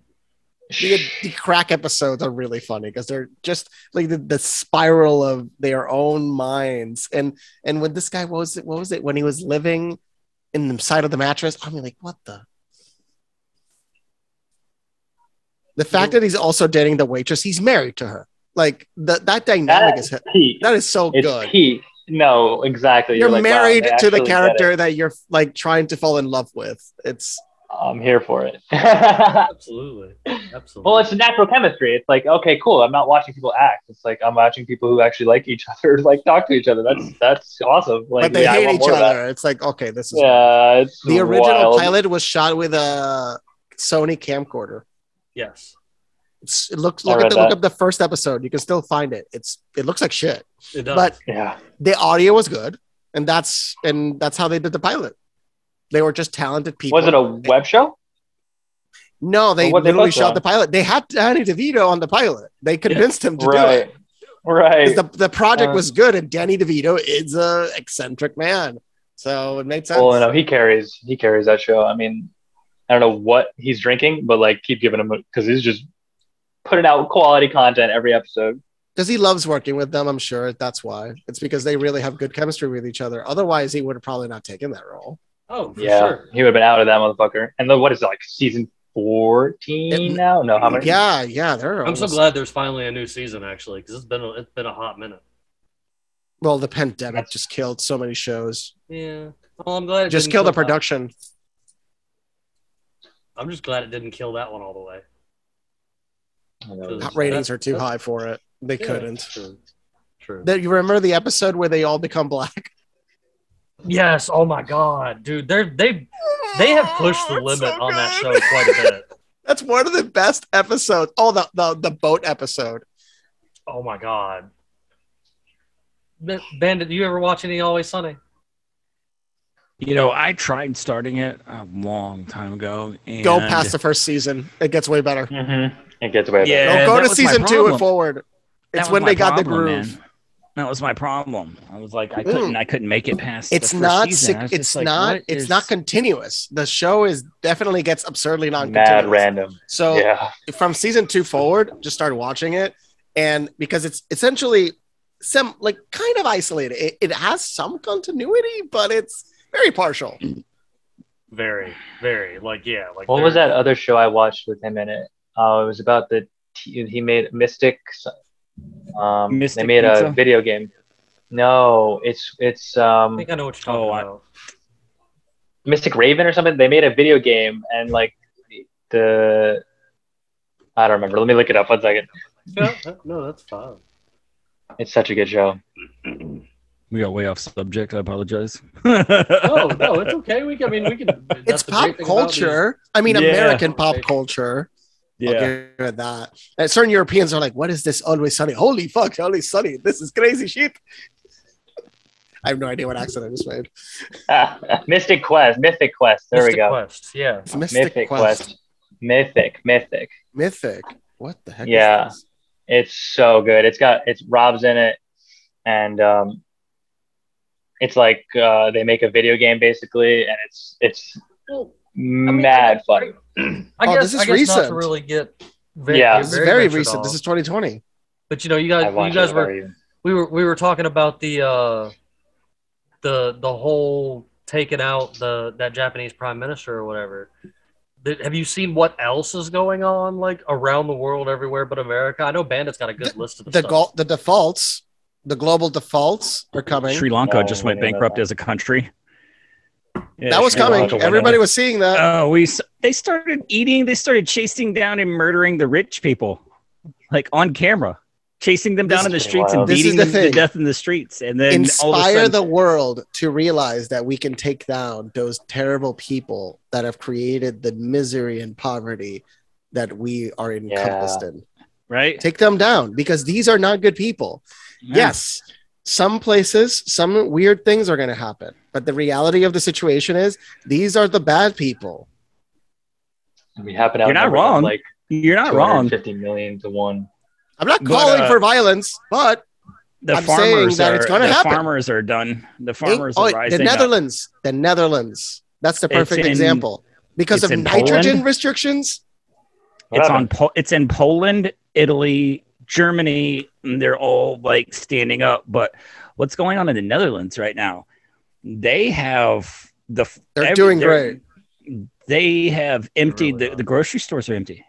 the, the crack episodes are really funny because they're just like the, the spiral of their own minds and and when this guy what was it what was it when he was living in the side of the mattress i mean like what the the fact that he's also dating the waitress he's married to her like the, that dynamic is That's peak. that is so It's good peak. No, exactly. You're, like, married they to the character that you're like trying to fall in love with. It's. I'm here for it. Absolutely. Absolutely. well, it's natural chemistry. It's like, okay, cool. I'm not watching people act. It's like I'm watching people who actually like each other, like talk to each other. That's that's awesome. Like, but they yeah, hate each more of that. other. It's like okay, this is Yeah, it's the original wild. pilot was shot with a Sony camcorder. yes. It's, it looks I look at the, look that. up the first episode. You can still find it. It's it looks like shit, It does. but Yeah, the audio was good, and that's and that's how they did the pilot. They were just talented people. was it a web show? No, they Or what they literally shot on? the pilot. They had Danny DeVito on the pilot. They convinced him to do it. Right, right. 'Cause The, the project Uh, was good, and Danny DeVito is a eccentric man, so it made sense. Well, no, he carries he carries that show. I mean, I don't know what he's drinking, but like keep giving him because he's just putting out quality content every episode. Because he loves working with them, I'm sure that's why. It's because they really have good chemistry with each other. Otherwise, he would have probably not taken that role. oh, for yeah, sure. he would have been out of that motherfucker. And then what is it like season fourteen It- now? No, how many? Yeah, yeah, There are I'm so glad there's finally a new season actually because it's been a, it's been a hot minute. Well, the pandemic just killed so many shows. Yeah. Well, I'm glad it Just didn't killed the kill that- production. I'm just glad it didn't kill that one all the way. I know. Ratings That- are too high for it. They Yeah, couldn't. True. True. That you remember the episode where they all become black? Yes. Oh my god, dude. They're they they have pushed the limit so on that show quite a bit. That's one of the best episodes. Oh, the the, the boat episode. Oh my god. Ba- Bandit, do you ever watch any Always Sunny? You know, I tried starting it a long time ago. And Go past the first season. It gets way better. Mhm. It gets away. Yeah. Yeah. No, go to season two and forward. It's when they got the groove. man. That was my problem. I was like, I mm. couldn't, I couldn't make it past. the It's first not. season. sick I was it's just like, not. It's is- not continuous. The show is definitely gets absurdly non-continuous. random. So Yeah. from season two forward, just started watching it, and because it's essentially some like kind of isolated. It, it has some continuity, but it's very partial. Mm. Very, very. Like, yeah. Like What was that other show I watched with him in it? Uh, it was about the t- he made Mystic. Um, Mystic they made Pizza? a video game. No, it's it's I um, think I know what you're talking Oh, I- about. Mystic Raven or something. They made a video game and like the I don't remember. Let me look it up one second. Yeah, no, that's fine. It's such a good show. We got way off subject. I apologize. No, no, it's okay. We can, I mean, we can. It's pop great thing about these- culture. I mean, Yeah. American pop culture. I'll yeah. give it that. And certain Europeans are like, "What is this? Always sunny? Holy fuck! Always sunny! This is crazy shit." I have no idea what accent I just made. Mystic Quest. Mythic Quest. There Mystic we go. Quest, yeah. It's Mystic, Mythic Quest. Quest. Mythic. Mythic. Mythic. What the heck? Yeah. Is this? It's so good. It's got it's Rob's in it, and um, it's like uh, they make a video game basically, and it's it's Well, mean, mad guess- fun. I Oh, guess, this is I guess not recent. to really get. Very, Yeah. This is very recent. off. This is 2020. But you know, you guys, you guys were already. we were we were talking about the uh the the whole taking out the that Japanese prime minister or whatever. Did- Have you seen what else is going on like around the world everywhere but America? I know Bandit's got a good list of The stuff. go- the defaults, the global defaults are coming. Sri Lanka No, just went bankrupt as a country. Yeah, that was coming. Everybody was seeing that. Oh, we they started eating. They started chasing down and murdering the rich people, like on camera, chasing them This down in the streets wild. and This beating the them to death in the streets. And then all of a Inspire sudden, the world to realize that we can take down those terrible people that have created the misery and poverty that we are encompassed in. right? Take them down because these are not good people. Yes, some places, some weird things are going to happen, but the reality of the situation is these are the bad people. We happen to You're not wrong. Like you're not wrong. 50 million to one. I'm not But, calling uh, for violence, but The I'm saying farmers that are. it's gonna the happen. farmers are done. The farmers oh, are the rising up. Netherlands, the Netherlands. That's the It's perfect in- example because of nitrogen Poland. restrictions. It's on. happened? Po- it's in Poland, Italy, Germany. And they're all like standing up. But what's going on in the Netherlands right now? They have the. They're every- doing they're- great. They have emptied really the, the grocery stores are empty.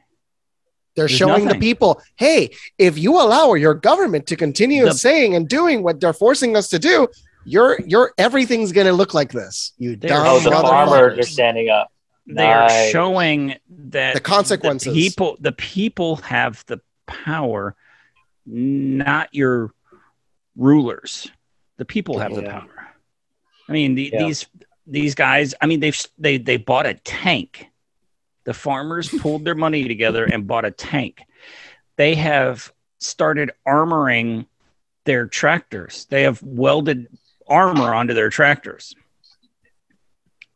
They're There's showing nothing. the people, hey, if you allow your government to continue The- saying and doing what they're forcing us to do, your your everything's gonna look like this. You They're dumb Oh, the farmers are standing up. they are showing that The consequences. the people the people have the power not your rulers. The people have the power. I mean the, Yeah. these these guys i mean they've they they bought a tank. The farmers pulled their money together and bought a tank. They have started armoring their tractors. They have welded armor onto their tractors.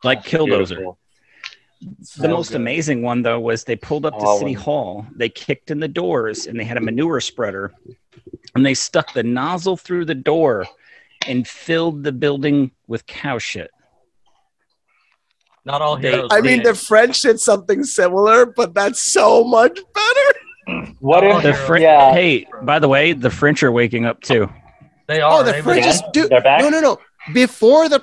Like killdozer. Beautiful. The most amazing one though was they pulled up to Oh, city hall they kicked in the doors and they had a manure spreader and they stuck the nozzle through the door and filled the building with cow shit Not all They- heroes. I mean, the French did something similar, but that's so much better. What Oh, if the hero. French yeah. hey by the way the french are waking up too they oh, are. Oh, the they French really- is do They're back? no, no, no. Before the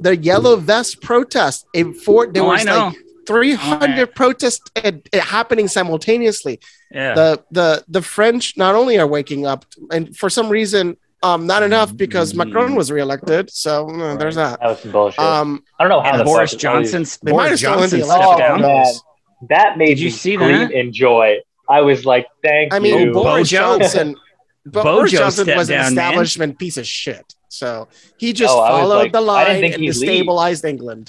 the yellow vest protest, in for there oh, i was know like 300 protests uh, uh, happening simultaneously. yeah The the the French not only are waking up, and for some reason, um, not enough because Mm-hmm. Macron was reelected. So uh, there's that. That was some bullshit. Um, I don't know how the boris fuck johnson They boris have johnson the stepped Oh, down man. That made Did you me see scream that? in joy. I was like, thank I mean, you. Boris Bojo- Johnson. But Bojo Boris Johnson stepped was an down, man. establishment piece of shit. So he just Oh, followed like, the line and he'd leave. destabilized England.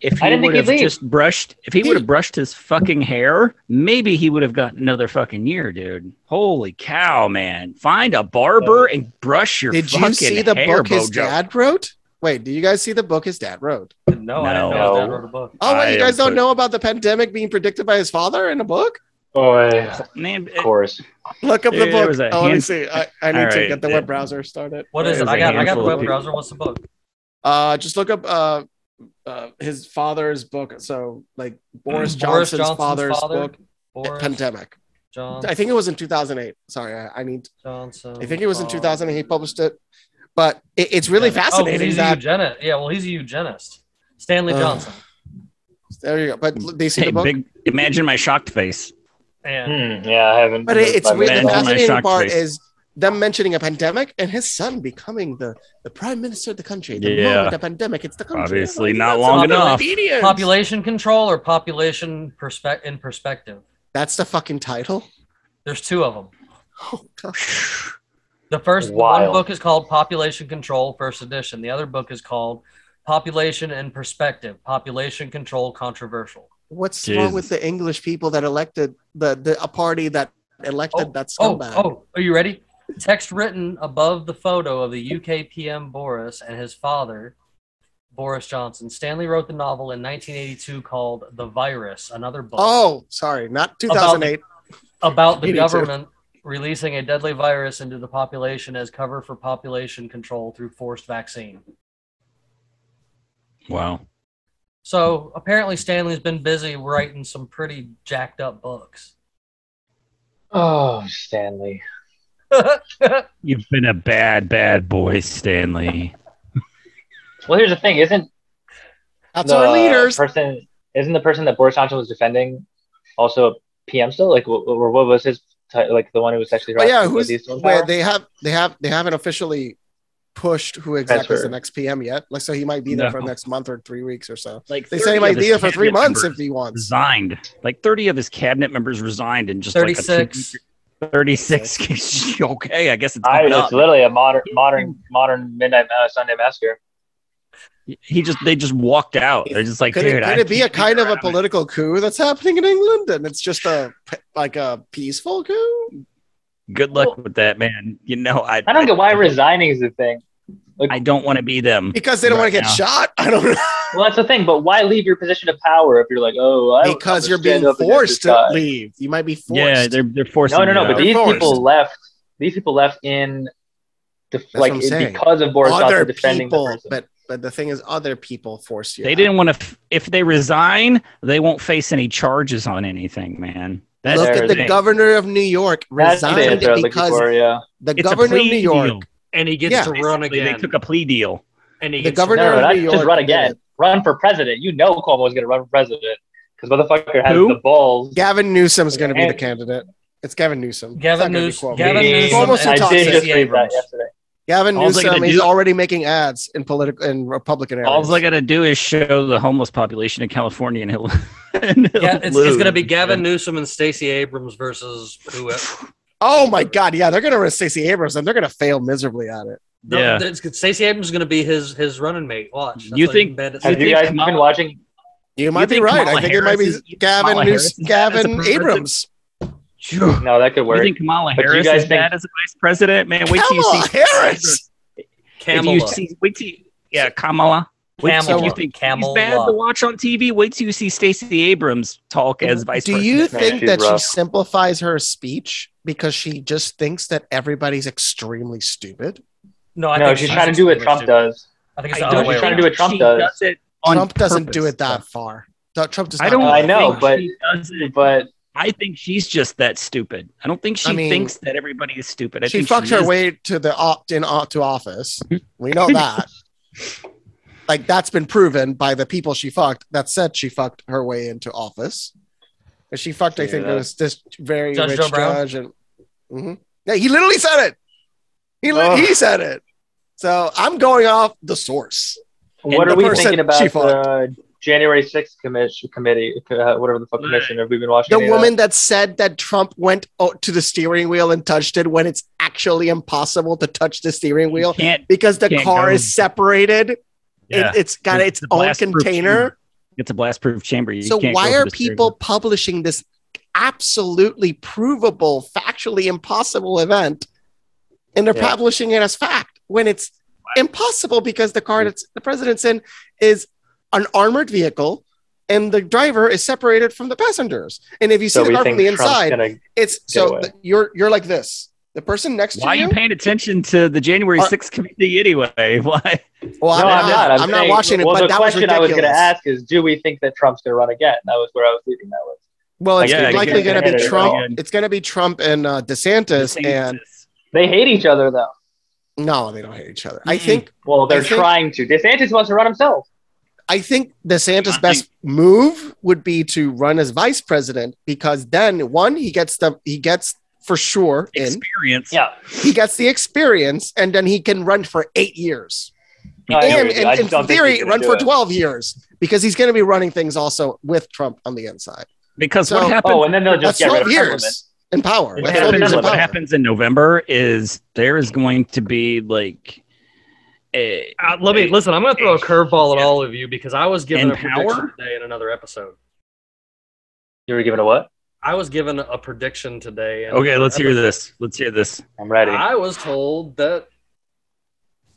If he would he'd have leave. just brushed if he He- would have brushed his fucking hair maybe he would have gotten another fucking year dude holy cow man find a barber and brush your fucking hair. Did fucking you see the hair, book his Bojo. dad wrote? Wait, do you guys see the book his dad wrote? No, I didn't know No. his dad wrote a book. Oh, wait, you guys don't so- know about the pandemic being predicted by his father in a book? Oh, yeah. man Of course. Look up the book. was a Oh, let me see. I, I need All to get the web browser started. What is There's it? I a got. I got the web browser. What's the book? Uh, just look up uh, uh, his father's book. So, like Boris Boris Johnson's, Johnson's father's father? book, Boris Pandemic. John I think it was in 2008. Sorry, I, I need. Johnson. I think it was in Paul. 2008. He published it, but it, it's really Oh, 'cause fascinating he's a that. eugenist. Yeah, well, he's a eugenist. Stanley Ugh. Johnson. There you go. But l- they see Hey, the book. big, imagine my shocked face. And Hmm, yeah, I haven't. But it, it's I've weird. The fascinating part face. is them mentioning a pandemic and his son becoming the, the prime minister of the country. The Yeah. moment the pandemic hits the country. Obviously Like, not long enough. obedience. population control or population perspec in perspective. That's the fucking title. There's two of them. Oh, God. The first Wild. one book is called Population Control, first edition. The other book is called Population and Perspective, Population Control Controversial. What's wrong with the English people that elected the, the a party that elected oh, that scumbag? Oh, scumbag? oh, are you ready? Text written above the photo of the UK PM Boris and his father, Boris Johnson. Stanley wrote the novel in 1982 called The Virus, another book Oh, sorry, not 2008. about the government releasing a deadly virus into the population as cover for population control through forced vaccine. Wow. So apparently Stanley's been busy writing some pretty jacked up books. Oh, Stanley. You've been a bad, bad boy, Stanley. Well, here's the thing. Isn't That's the our leaders. person? Isn't the person that Boris Johnson was defending also a PM still? Like, wh- or what was his? ti- Like the one who was sexually Oh yeah, who's Was he where they have they have they haven't officially pushed who exactly is the next PM yet. Like so he might be there for No. next month or three weeks or so. Like They 30 say he might be there for three months if he wants. Resigned. Like 30 of his cabinet members resigned in just like a two- 36. 36. okay, I guess it's I, it's literally a modern, modern, modern midnight uh, Sunday massacre. He just they just walked out. They're just like, Could, dude, it, I could it be a kind of a around it." political coup that's happening in England, and it's just a like a peaceful coup? Good luck with that, man. You know, I I don't get why resigning is the thing. I don't want to be them. Because they don't want to get now. shot. I don't know. Well, that's the thing. But why leave your position of power if you're like, oh, I don't- because you're being forced to leave. You might be forced. Yeah, they're they're forcing. No, no, no. But these forced. people left. These people left in, the, what like in- because of Boris other Johnson defending people, the person. but but the thing is, other people force you. they out. didn't want to. If they resign, they won't face any charges on anything, man. That's Look at the is. governor of New York resigned answer I was looking because for. Yeah. the It's governor of New York. deal. And he gets Yeah. to run again. They took a plea deal. and he the gets to No, of no, just run again. Run for president. You know Cuomo was going to run for president because motherfucker has Who? the balls. Gavin Newsom's going to be the candidate. It's Gavin Newsom. Gavin not Newsom- Gavin Newsom Almost too I did just that yesterday. Gavin All's Newsom, he's do- already making ads in political in Republican areas. All I got to do is show the homeless population in California, and he'll. and he'll Yeah, it's, it's going to be lose. Gavin Newsom and Stacey Abrams versus who? Oh my God, yeah, they're gonna risk Stacey Abrams and they're gonna fail miserably at it. No, Yeah. it's- Stacey Abrams is going to be his his running mate. Watch. That's You think- he's bad at- You Have you guys Kamala- been watching? You might be right. Kamala I think it might be is- Gavin Kamala News, Harris is bad as a Gavin? Abrams. No, that could work. You work. think Kamala But you Harris guys is think- bad as a vice president? Man, wait till you see Harris. If Kamala. you see, wait till you, yeah, Kamala. Wait till Kamala. you think Kamala. he's bad to watch on TV. Wait till you see Stacey Abrams talk as vice Do president. you think she's that rough. she simplifies her speech because she just thinks that everybody's extremely stupid? no, I no, think she's trying to do what Trump does. I think it's I the other way she's trying to do what Trump she does. it on Trump doesn't do it that far. Trump does I not. don't. do I know, but- she does it. But I think she's just that stupid. I don't think she I mean, thinks that everybody is stupid. I she think fucked her is- way to the opt in to office. We know that. like that's been proven by the people she fucked that said she fucked her way into office. And she fucked, I think it was this very Judge rich Joe Brown? judge, and Mhm. yeah, he literally said it. He li- Oh. he said it. So I'm going off the source. what the are we person thinking about she fucked. the January 6th commission committee, uh, whatever the fuck commission? Have we been watching? The any of that? woman that said that Trump went oh, to the steering wheel and touched it when it's actually impossible to touch the steering wheel because the car go- is separated. Yeah. It, it's got It's its own blast-proof container. Chamber. It's a blast proof chamber. You So can't why are people wheel. publishing this absolutely provable, factually impossible event, and they're Yeah. publishing it as fact when it's impossible because the car that's the president's in is an armored vehicle and the driver is separated from the passengers. And if you see So the car from the Trump's inside, it's so away. th- you're you're like this. The person next Why are to you. you paying attention to the January Are- 6th committee anyway? Why? well, no, I'm not. I'm, I'm not watching it, Well, but the that was question I was going to ask is, do we think that Trump's going to run again? That was where I was leading that with. Well, it's Yeah, likely going to be Trump. It's going to be Trump and uh, DeSantis, and They hate each other though. no, they don't hate each other. I Mm-mm. think Well, they're think- trying to. DeSantis wants to run himself. I think DeSantis' best move would be to run as vice president because then one he gets the he gets for sure in experience. Yeah. he gets the experience and then he can run for eight years No, I agree and, with and in just don't think theory run for it. 12 years because he's going to be running things also with Trump on the inside. Because So- what happens? Oh, and then they'll just get rid 12 of years in power. What what That's 12 happens, years in what power. happens in November is there is going to be like a, Uh, let me listen. I'm going to throw a curveball at Yeah. all of you because I was given a power? today in another episode. You were given a what? I was given a prediction today. in Okay, let's hear this. Let's hear this. I'm ready. I was told that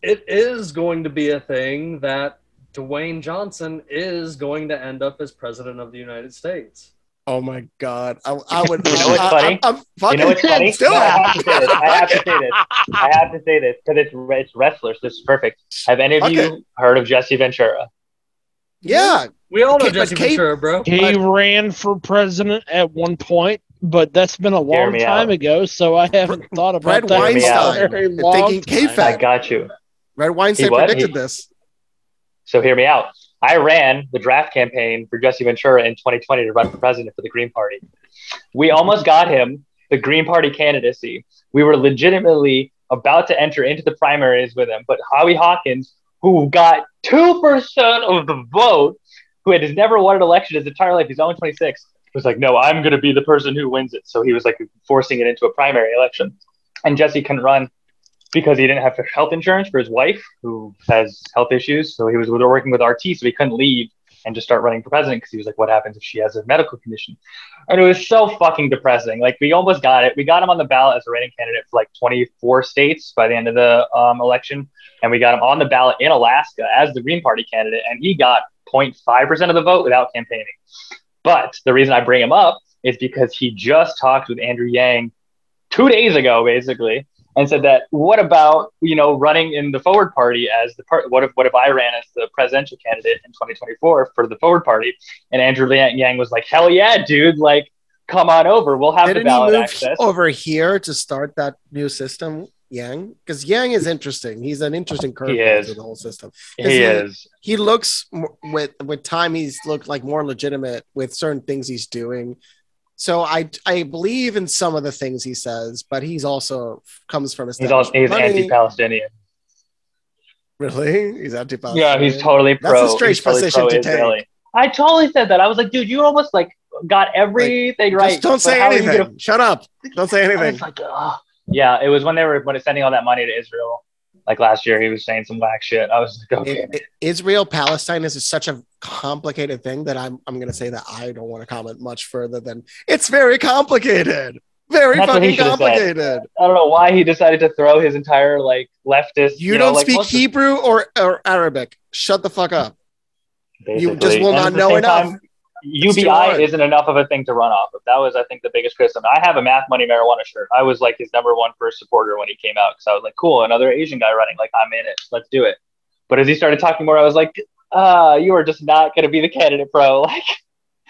it is going to be a thing that Dwayne Johnson is going to end up as president of the United States. Oh my god! I, I would. You know what's I, funny? I, am you fucking know what's funny? Still, No, I have to say this. I have to say this. I have to say this because it's it's wrestlers. This is perfect. Have any of Okay. you heard of Jesse Ventura? Yeah. We all know Okay, Jesse Kate- Ventura, bro. He ran for president at one point, but that's been a long time out. ago, so I haven't thought about Bret that in Weinstein. a very long Thinking time. I K-Fed. got you. Bret Weinstein He what? predicted He- this. So hear me out. I ran the draft campaign for Jesse Ventura in 2020 to run for president for the Green Party. We almost got him the Green Party candidacy. We were legitimately about to enter into the primaries with him, but Howie Hawkins, who got 2% of the vote, who had never won an election his entire life, he's only 26, was like, no, I'm going to be the person who wins it. So he was like forcing it into a primary election. And Jesse couldn't run because he didn't have health insurance for his wife, who has health issues. So he was working with RT, so he couldn't leave and just start running for president because he was like, what happens if she has a medical condition? And it was so fucking depressing. Like we almost got it. We got him on the ballot as a running candidate for like 24 states by the end of the um, election, and we got him on the ballot in Alaska as the Green Party candidate, and he got 0.5% of the vote without campaigning. But the reason I bring him up is because he just talked with Andrew Yang two days ago, basically, and said that what about you know running in the Forward Party as the part? What if what if I ran as the presidential candidate in 2024 for the Forward Party? And Andrew Yang was like, hell yeah, dude! Like, come on over. We'll have Didn't the he ballot move access. over here to start that new system, Yang? Because Yang is interesting. He's an interesting curve to the whole system. He he- is. He looks with with time. He's looked like more legitimate with certain things he's doing. So I I believe in some of the things he says, but he's also comes from a He's also he's anti-Palestinian. Really? He's anti-Palestinian. Yeah, he's totally That's a strange he's totally position to pro-Israeli. I totally said that. I was like, dude, you almost like got everything right. Just don't say how are you anything. gonna- Shut up. Don't say I anything. was like. Yeah, it was when they were when sending all that money to Israel. Like last year, he was saying some whack shit. I was like, okay. It- it- Israel Palestine is such a complicated thing that I'm I'm gonna say that I don't want to comment much further than it's very complicated. Very That's fucking complicated. I don't know why he decided to throw his entire like leftist. You, know, don't like, speak of- Hebrew or, or Arabic. Shut the fuck up. You just will And not know enough. time, It's too hard. UBI isn't enough of a thing to run off of. That was, I think, the biggest criticism. I have a math money marijuana shirt. I was like his number one first supporter when he came out because I was like, cool, another Asian guy running. Like, I'm in it. Let's do it. But as he started talking more, I was like, uh, you are just not going to be the candidate, bro.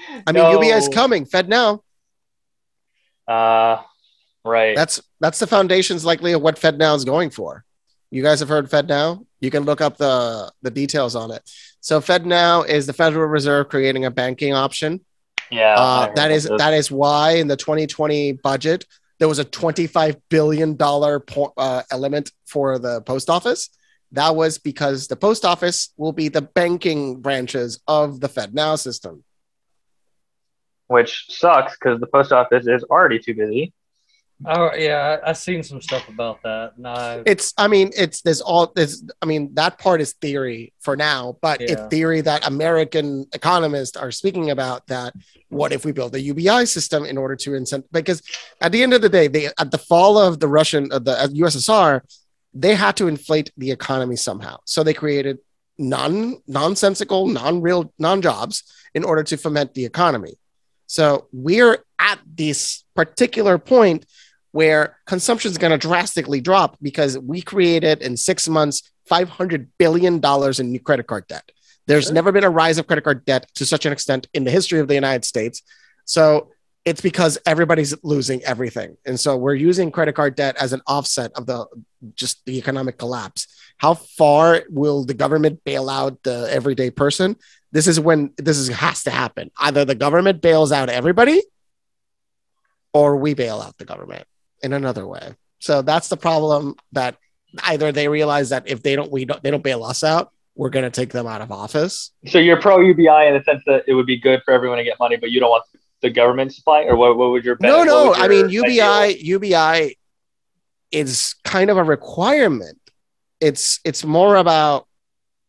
Like, I mean, no. UBI is coming. Fed now. Uh, right. That's that's the foundation's likely of what Fed now is going for. You guys have heard Fed now. You can look up the the details on it. So Fed now is the Federal Reserve creating a banking option. yeah. Uh, that is this. that is why in the 2020 budget there was a 25 billion dollar po- uh, element for the post office. That was because the post office will be the banking branches of the Fed now system. which sucks because the post office is already too busy. Oh yeah, I, I seen some stuff about that. I, It's, I mean, it's there's all there's, I mean, that part is theory for now, but it's theory that American economists are speaking about. That what if we build a UBI system in order to incent? Because at the end of the day, they at the fall of the Russian, uh, the USSR, they had to inflate the economy somehow. So they created non nonsensical, non real, non jobs in order to foment the economy. So we're at this particular point where consumption is going to drastically drop because we created in six months $500 billion in new credit card debt. There's Sure. never been a rise of credit card debt to such an extent in the history of the United States. So it's because everybody's losing everything. And so we're using credit card debt as an offset of the just the economic collapse. How far will the government bail out the everyday person? This is when this is has to happen. Either the government bails out everybody or we bail out the government in another way. So that's the problem that either they realize that if they don't we don't they don't bail us out, we're going to take them out of office. So you're pro UBI in the sense that it would be good for everyone to get money, but you don't want the government supply, or what? What would your No, no. would I mean, UBI, UBI is kind of a requirement. It's it's more about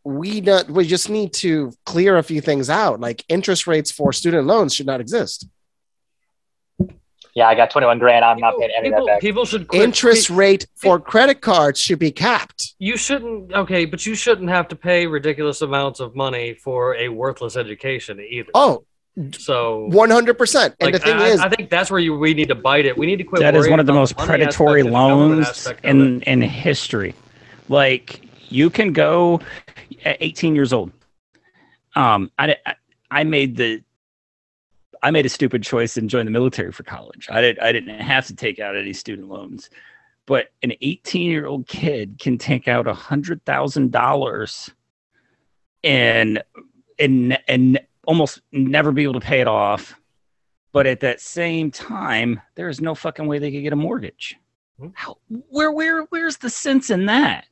we don't we just need to clear a few things out. Like interest rates for student loans should not exist. Yeah, I got 21 grand. I'm not paying any people, of that back. people should quit Interest rate for credit cards should be capped. You shouldn't. Okay, but you shouldn't have to pay ridiculous amounts of money for a worthless education either. Oh, so 100%. And like, the thing I, is, I think that's where you we need to bite it. We need to quit. That is one of the most money predatory aspect and the government loans aspect of it. in in history. Like you can go at 18 years old. Um, I I- I made the I made a stupid choice and joined the military for college. I did I didn't have to take out any student loans, but an 18 year old kid can take out a hundred thousand dollars and and and almost never be able to pay it off. But at that same time, there is no fucking way they could get a mortgage. Hmm. How, where where where's the sense in that?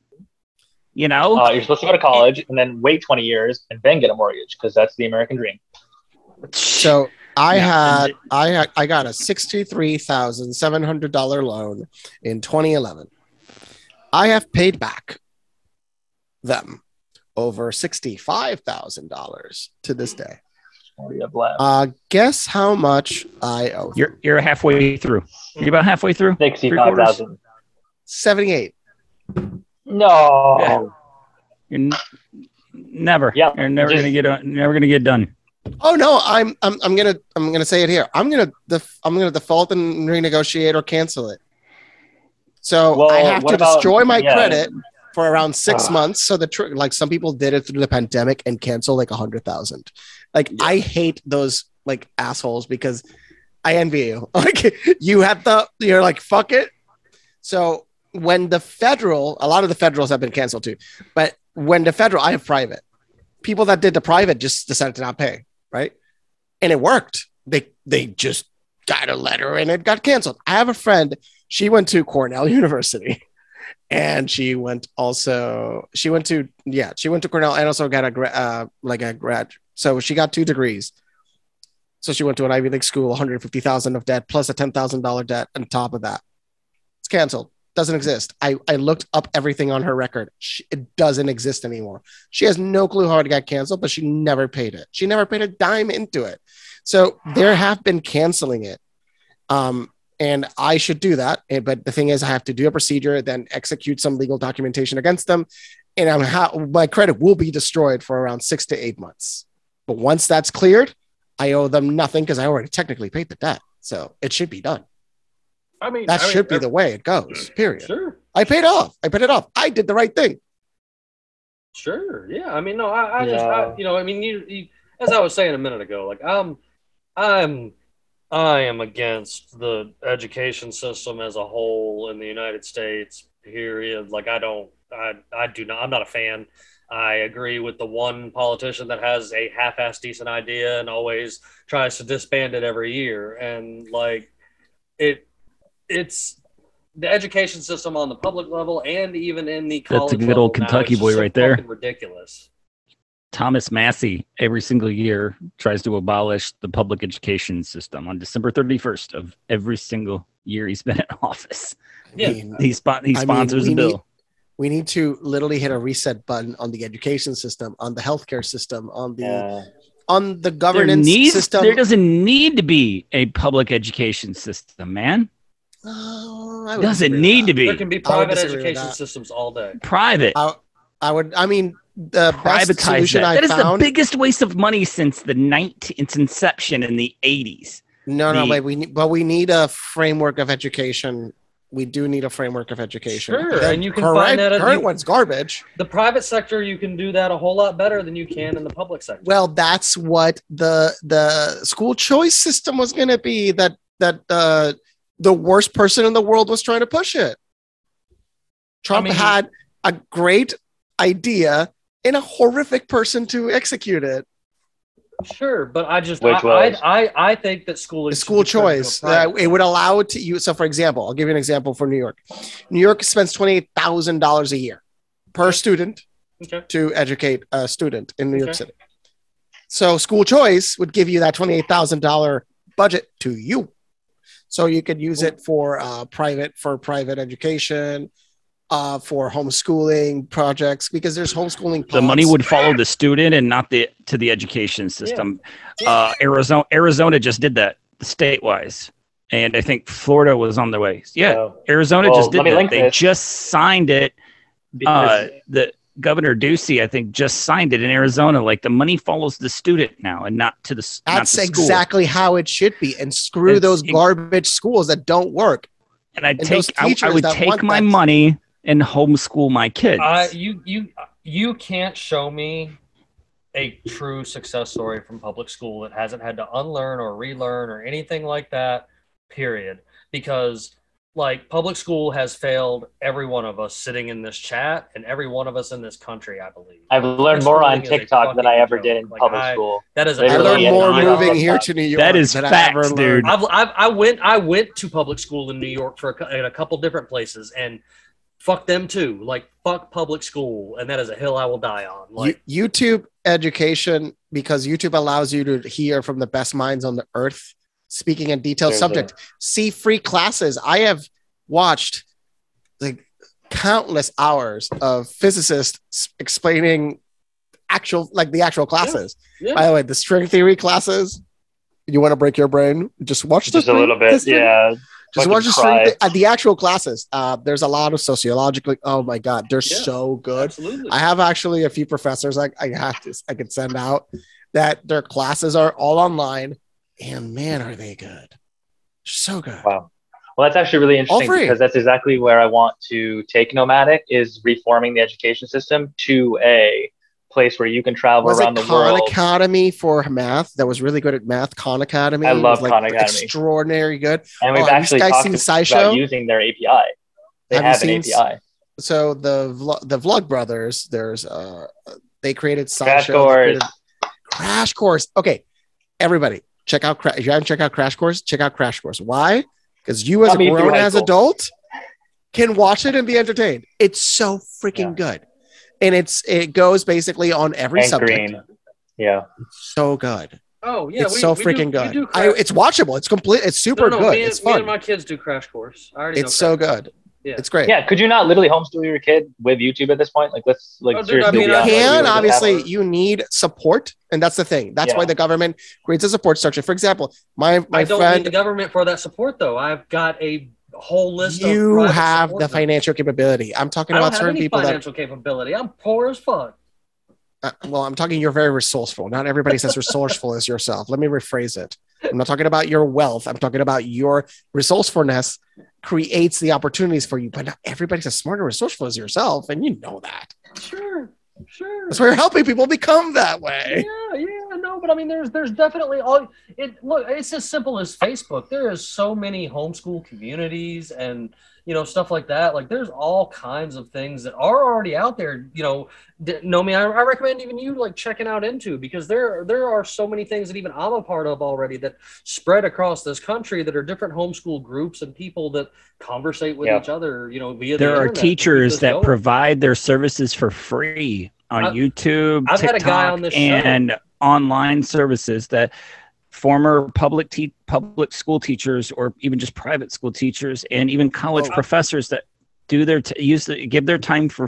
You know, Uh, you're supposed to go to college and then wait 20 years and then get a mortgage because that's the American dream. so I Yeah, had I had I got a $63,700 loan in 2011. I have paid back them over $65,000 to this day. What you have left? Uh, guess how much I owe? you're you're halfway through. You're about halfway through. 65,000. 78. No. Yeah. You're n- never. Yeah, You're never just- gonna get on- never gonna get done. Oh no, I'm I'm I'm gonna I'm gonna say it here. I'm gonna def- I'm gonna default and renegotiate or cancel it. So Well, I have to about- destroy my yeah. credit for around six Ugh. months. So the tr- like some people did it through the pandemic and cancel like a hundred thousand. Like I hate those like assholes because I envy you. Like you have the you're like fuck it. So when the federal, a lot of the federals have been canceled too, but when the federal, I have private. People that did the private just decided to not pay, right? And it worked. They they just got a letter and it got canceled. I have a friend, she went to Cornell University and she went also, she went to, yeah, she went to Cornell and also got a, uh, like a grad. So she got two degrees. So she went to an Ivy League school, 150,000 of debt plus a $10,000 debt on top of that. It's canceled. Doesn't exist. I, I looked up everything on her record. She, it doesn't exist anymore. She has no clue how it got canceled, but she never paid it. She never paid a dime into it. So there have been canceling it. Um, and I should do that. But the thing is, I have to do a procedure, then execute some legal documentation against them. And I'm ha- my credit will be destroyed for around six to eight months. But once that's cleared, I owe them nothing because I already technically paid the debt. So it should be done. I mean, That I mean, should be the way it goes, period. Sure, I paid off. I paid it off. I did the right thing. sure. Yeah. I mean, no, I, I just, I, you know, I mean, you, you, as I was saying a minute ago, like, I'm, I'm, I am against the education system as a whole in the United States. Period. Like, I don't, I, I do not. I'm not a fan. I agree with the one politician that has a half-ass decent idea and always tries to disband it every year. And like, it, it's the education system on the public level and even in the college. That's a good level old Kentucky is boy right there. Ridiculous. Thomas Massie every single year tries to abolish the public education system on December 31st of every single year he's been in office. I Yeah. mean, He, spon- he I mean, sponsors we a bill. we need to literally hit a reset button on the education system, on the healthcare system, on the Yeah. on the there, governance needs, system. there doesn't need to be a public education system, man. Oh, Doesn't need to be There can be private education systems all day. private. I, I would. I mean, the best Privatize solution that. I That is found. the biggest waste of money since the 19, its inception in the 80s. no, no, the- but we need, but we need a framework of education. We do need a framework of education. Sure, The and you can current, find that at- current you- one's garbage. The private sector, you can do that a whole lot better than you can in the public sector. Well, that's what the the school choice system was going to be. That that uh, the worst person in the world was trying to push it. Trump mean- had a great idea and a horrific person to execute it. Sure, but I just Which I, was? I, I I think that schooling The should school be turned into a choice uh, it would allow it to you. So, for example, I'll give you an example for New York. New York spends twenty eight thousand dollars a year per student Okay. to educate a student in New York City. So school choice would give you that $28,000 budget to you. So you could use it for uh, private for private education, uh, for homeschooling projects because there's homeschooling. The money would follow the student and not the to the education system. Uh, Arizona Arizona just did that state wise, and I think Florida was on the way. Yeah, So, Arizona Well, just did let that. They this. just signed it. because Uh, the Governor Ducey, I think, just signed it in Arizona. Like the money follows the student now, and not to the s- not That's the school. exactly how it should be. And screw It's- those it- garbage schools that don't work. And I those take I, I would take my that- money and homeschool my kids. Uh, you you you can't show me a true success story from public school that hasn't had to unlearn or relearn or anything like that. Period. Because like public school has failed every one of us sitting in this chat and every one of us in this country. I believe I've learned more on Homeschooling is a TikTok than I fucking ever did in. Like, public I- school. that is a I Literally, learned more moving here to New York. That is than I facts, ever dude. learned. I've, I've I went I went to public school in New York for a, in a couple different places and fuck them too. Like fuck public school, and that is a hill I will die on. Like YouTube education because YouTube allows you to hear from the best minds on the earth speaking a detailed There's subject. See free classes. I have watched like countless hours of physicists explaining actual like the actual classes. yeah. By the way, the string theory classes. You want to break your brain? Just watch Just the a little bit, thing. yeah. Just watch the string. uh, the actual classes. Uh, there's a lot of sociologically. Oh my god, they're Yeah. so good. absolutely. I have actually a few professors I, I have to I could send out that their classes are all online, and man, are they good? So good. Wow. Well, that's actually really interesting because that's exactly where I want to take Gnomadic is reforming the education system to a place where you can travel Was around it the Khan world. Academy for math that was really good at math? Khan Academy. I love like, Khan Academy. Extraordinary good. and we've Oh, actually guys talked seen SciShow? using their API. They Have have, an seen API. So the vlog, the Vlog Brothers, there's uh they created SciShow, they Course. Crash Course. Okay, everybody, check out. Cra- if you haven't checked out Crash Course, check out Crash Course. Why? Because you, as Got a grown as adult, can watch it and be entertained. It's so freaking good, and it's it goes basically on every Hank subject. Green. Yeah. So good. Oh yeah, it's we- so we freaking we good. do I, it's watchable. It's complete. It's super No, no, good. Me and, it's me fun. and my kids do Crash Course. I already It's know so good. Yeah. It's great. Yeah. Could you not literally homeschool your kid with YouTube at this point? Like, let's like Oh, dude, seriously. I mean, you can We would have obviously a- you need support and that's the thing that's why the government creates a support structure for example my my I don't friend need the government for that support though. I've got a whole list. of you private have the now. financial capability i'm talking I don't about have certain any people that financial capability. I'm poor as fuck. uh, well i'm talking you're very resourceful not everybody's as resourceful as yourself let me rephrase it i'm not talking about your wealth i'm talking about your resourcefulness creates the opportunities for you but not everybody's as smart and resourceful as yourself and you know that Sure, sure. that's why you're helping people become that way Yeah, yeah, no, but I mean, there's there's definitely all it. Look, it's as simple as Facebook. There is so many homeschool communities and you know stuff like that. Like, there's all kinds of things that are already out there. You know, Gnomie. I, I recommend even you like checking out into because there there are so many things that even I'm a part of already that spread across this country that are different homeschool groups and people that conversate with Yeah. each other. You know, via the there are internet teachers that going. provide their services for free on I- YouTube, I've had a TikTok, guy on this show. and online services that former public te- public school teachers or even just private school teachers and even college Oh. professors that do their t- use the, give their time for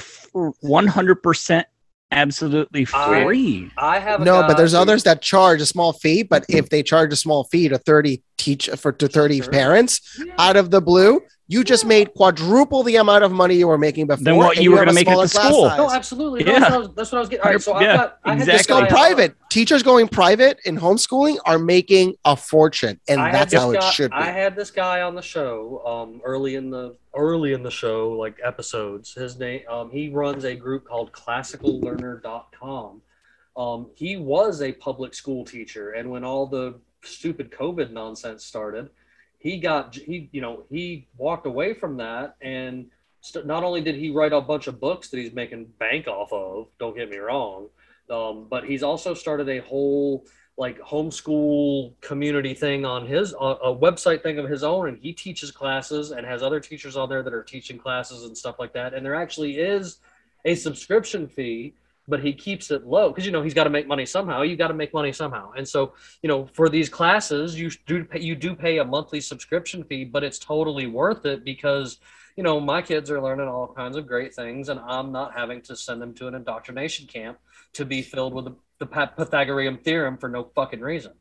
one hundred percent absolutely free. I have no, guy but there's who- others that charge a small fee. But if they charge a small fee to 30 teach for to 30 Sure. parents Yeah. out of the blue, you just made quadruple the amount of money you were making before. Than what and you were gonna make at smaller the school. size. No, absolutely. Yeah. That's, what I was, that's what I was getting. All right, so I've got I had this Just exactly. go private. Teachers going private in homeschooling are making a fortune, and I that's this how it guy- should be. I had this guy on the show um, early in the early in the show, like episodes. His name, um, he runs a group called ClassicalLearner.com. Um, he was a public school teacher, and when all the stupid COVID nonsense started, he got he you know he walked away from that and. St- not only did he write a bunch of books that he's making bank off of, don't get me wrong, um, but he's also started a whole like homeschool community thing on his a, a website thing of his own and he teaches classes and has other teachers on there that are teaching classes and stuff like that and there actually is a subscription fee but he keeps it low because you know he's got to make money somehow. You got to make money somehow. And so you know for these classes you do pay, you do pay a monthly subscription fee but it's totally worth it because you know my kids are learning all kinds of great things and i'm not having to send them to an indoctrination camp to be filled with the, the pythagorean theorem for no fucking reason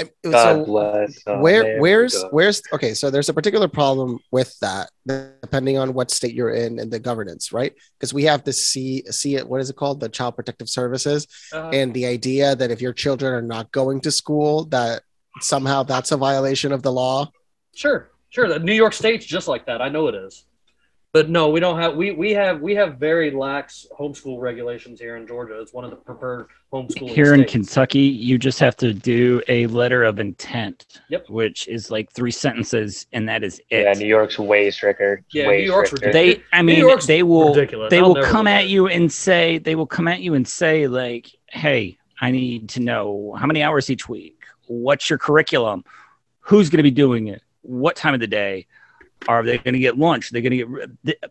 I- God so bless. Oh, where man. where's God. where's okay so there's a particular problem with that depending on what state you're in and the governance right because we have to see see it what is it called the child protective services uh, and the idea that if your children are not going to school that somehow that's a violation of the law Sure, sure. The New York State's just like that. I know it is. But no, we don't have we we have we have very lax homeschool regulations here in Georgia. It's one of the preferred homeschooling Here in. Kentucky, you just have to do a letter of intent, Yep. which is like three sentences, and that is it. Yeah, New York's way stricter. Yeah, way New York's stricter. ridiculous. they, I New mean, York's they will, ridiculous. they I'll come at at you and say, they will come at you and say, like, hey, I need to know how many hours each week. What's your curriculum? Who's going to be doing it? What time of the day? Are they going to get lunch? They're going to get,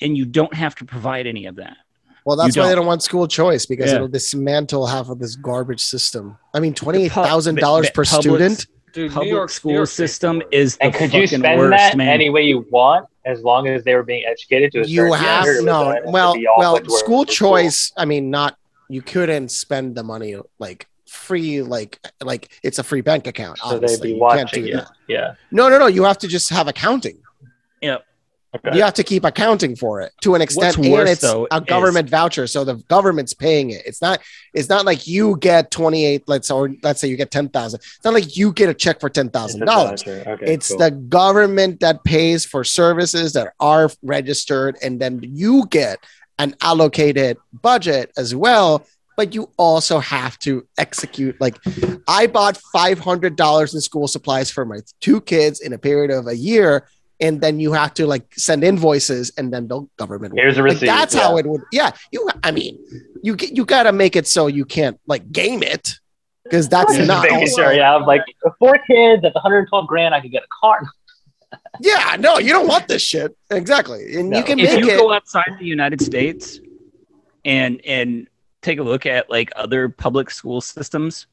and you don't have to provide any of that. well that's You why they don't. don't want school choice because Yeah. it'll dismantle half of this garbage system i mean $28000 per public- student Dude, New Public York school New York system the is the And could you fucking spend worst, that man. any way you want, as long as they were being educated to a you have standard? or was no that meant to well well put towards school choice i mean not you couldn't spend the money like free like like it's a free bank account So they'd obviously. be you can't watching do you. that Yeah. no no no you have to just have accounting Okay. you have to keep accounting for it to an extent What's and worse, it's though, a is- government voucher so the government's paying it it's not it's not like you get 28 let's or let's say you get 10,000 it's not like you get a check for It's a $10,000 voucher. Okay, it's cool. the government that pays for services that are registered, and then you get an allocated budget as well. But you also have to execute. Like, I bought five hundred dollars in school supplies for my two kids in a period of a year, and then you have to like send invoices, and then the government. will- Here's a Like, receipt. that's yeah. how it would. Yeah, you. I mean, you you got to make it so you can't like game it. because that's Just not making sure, yeah, I'm like four kids at 112 grand, I could get a car. yeah no you don't want this shit exactly and No. you can if make you it go outside the United States and and take a look at like other public school systems,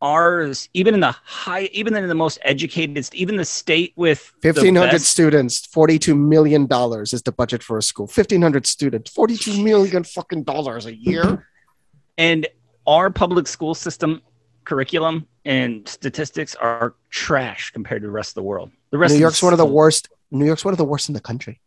ours even in the high, even in the most educated, even the state with 1500 best- students 42 million dollars is the budget for a school. 1500 students 42 million fucking dollars a year. And our public school system curriculum and statistics are trash compared to the rest of the world. The rest new of york's one of the worst new york's one of the worst in the country.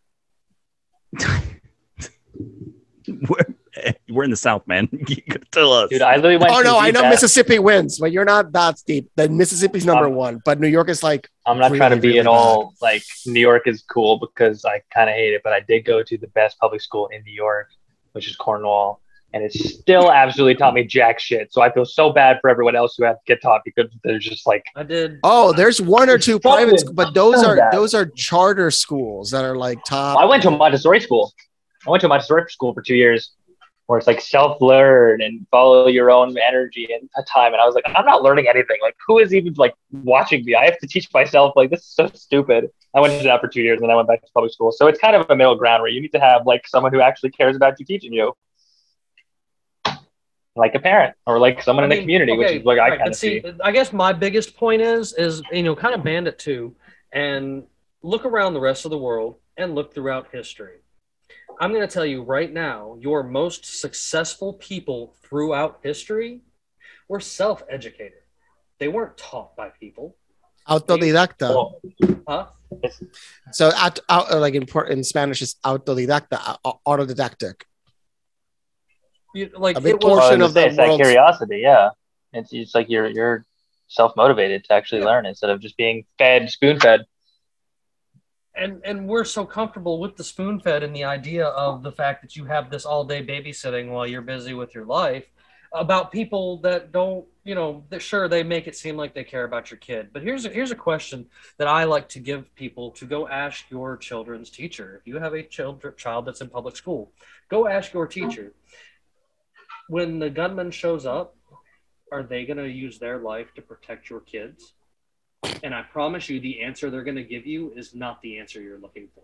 we're, we're in the South, man. You gotta tell us. Dude, I literally went oh no i know VBAC. mississippi wins but you're not that deep then mississippi's number Um, one but new york is like I'm not trying to be really at all like New York is cool because I kind of hate it, but I did go to the best public school in New York, which is Cornwall, and it still absolutely taught me jack shit. So I feel so bad for everyone else who had to get taught because they're just like, I did. oh there's one or two Something- private schools, but those are bad. those are charter schools that are like top I went to a Montessori school. I went to a Montessori school for two years, where it's like self-learn and follow your own energy and time. And I was like, I'm not learning anything. Like, who is even like watching me? I have to teach myself. Like, this is so stupid. I went to that for two years, and then I went back to public school. So it's kind of a middle ground where you need to have like someone who actually cares about you teaching you, like a parent or like someone I in the mean, community, which okay, is what I right, kind of see. see. I guess my biggest point is is you know kind of bandit too, and look around the rest of the world and look throughout history. I'm going to tell you right now, your most successful people throughout history were self-educated. They weren't taught by people. autodidacta Huh? so out, out uh, like in, in spanish is autodidacta autodidactic You, like A big it was, well, portion was of the it's that curiosity. Yeah, it's, it's like you're you're self motivated to actually Yeah. learn instead of just being fed spoon fed. And and we're so comfortable with the spoon fed and the idea of the fact that you have this all day babysitting while you're busy with your life about people that don't you know that sure they make it seem like they care about your kid. But here's a, here's a question that i like to give people to go ask your children's teacher. If you have a child, child that's in public school go ask your teacher. When the gunman shows up are they going to use their life to protect your kids and I promise you, the answer they're going to give you is not the answer you're looking for.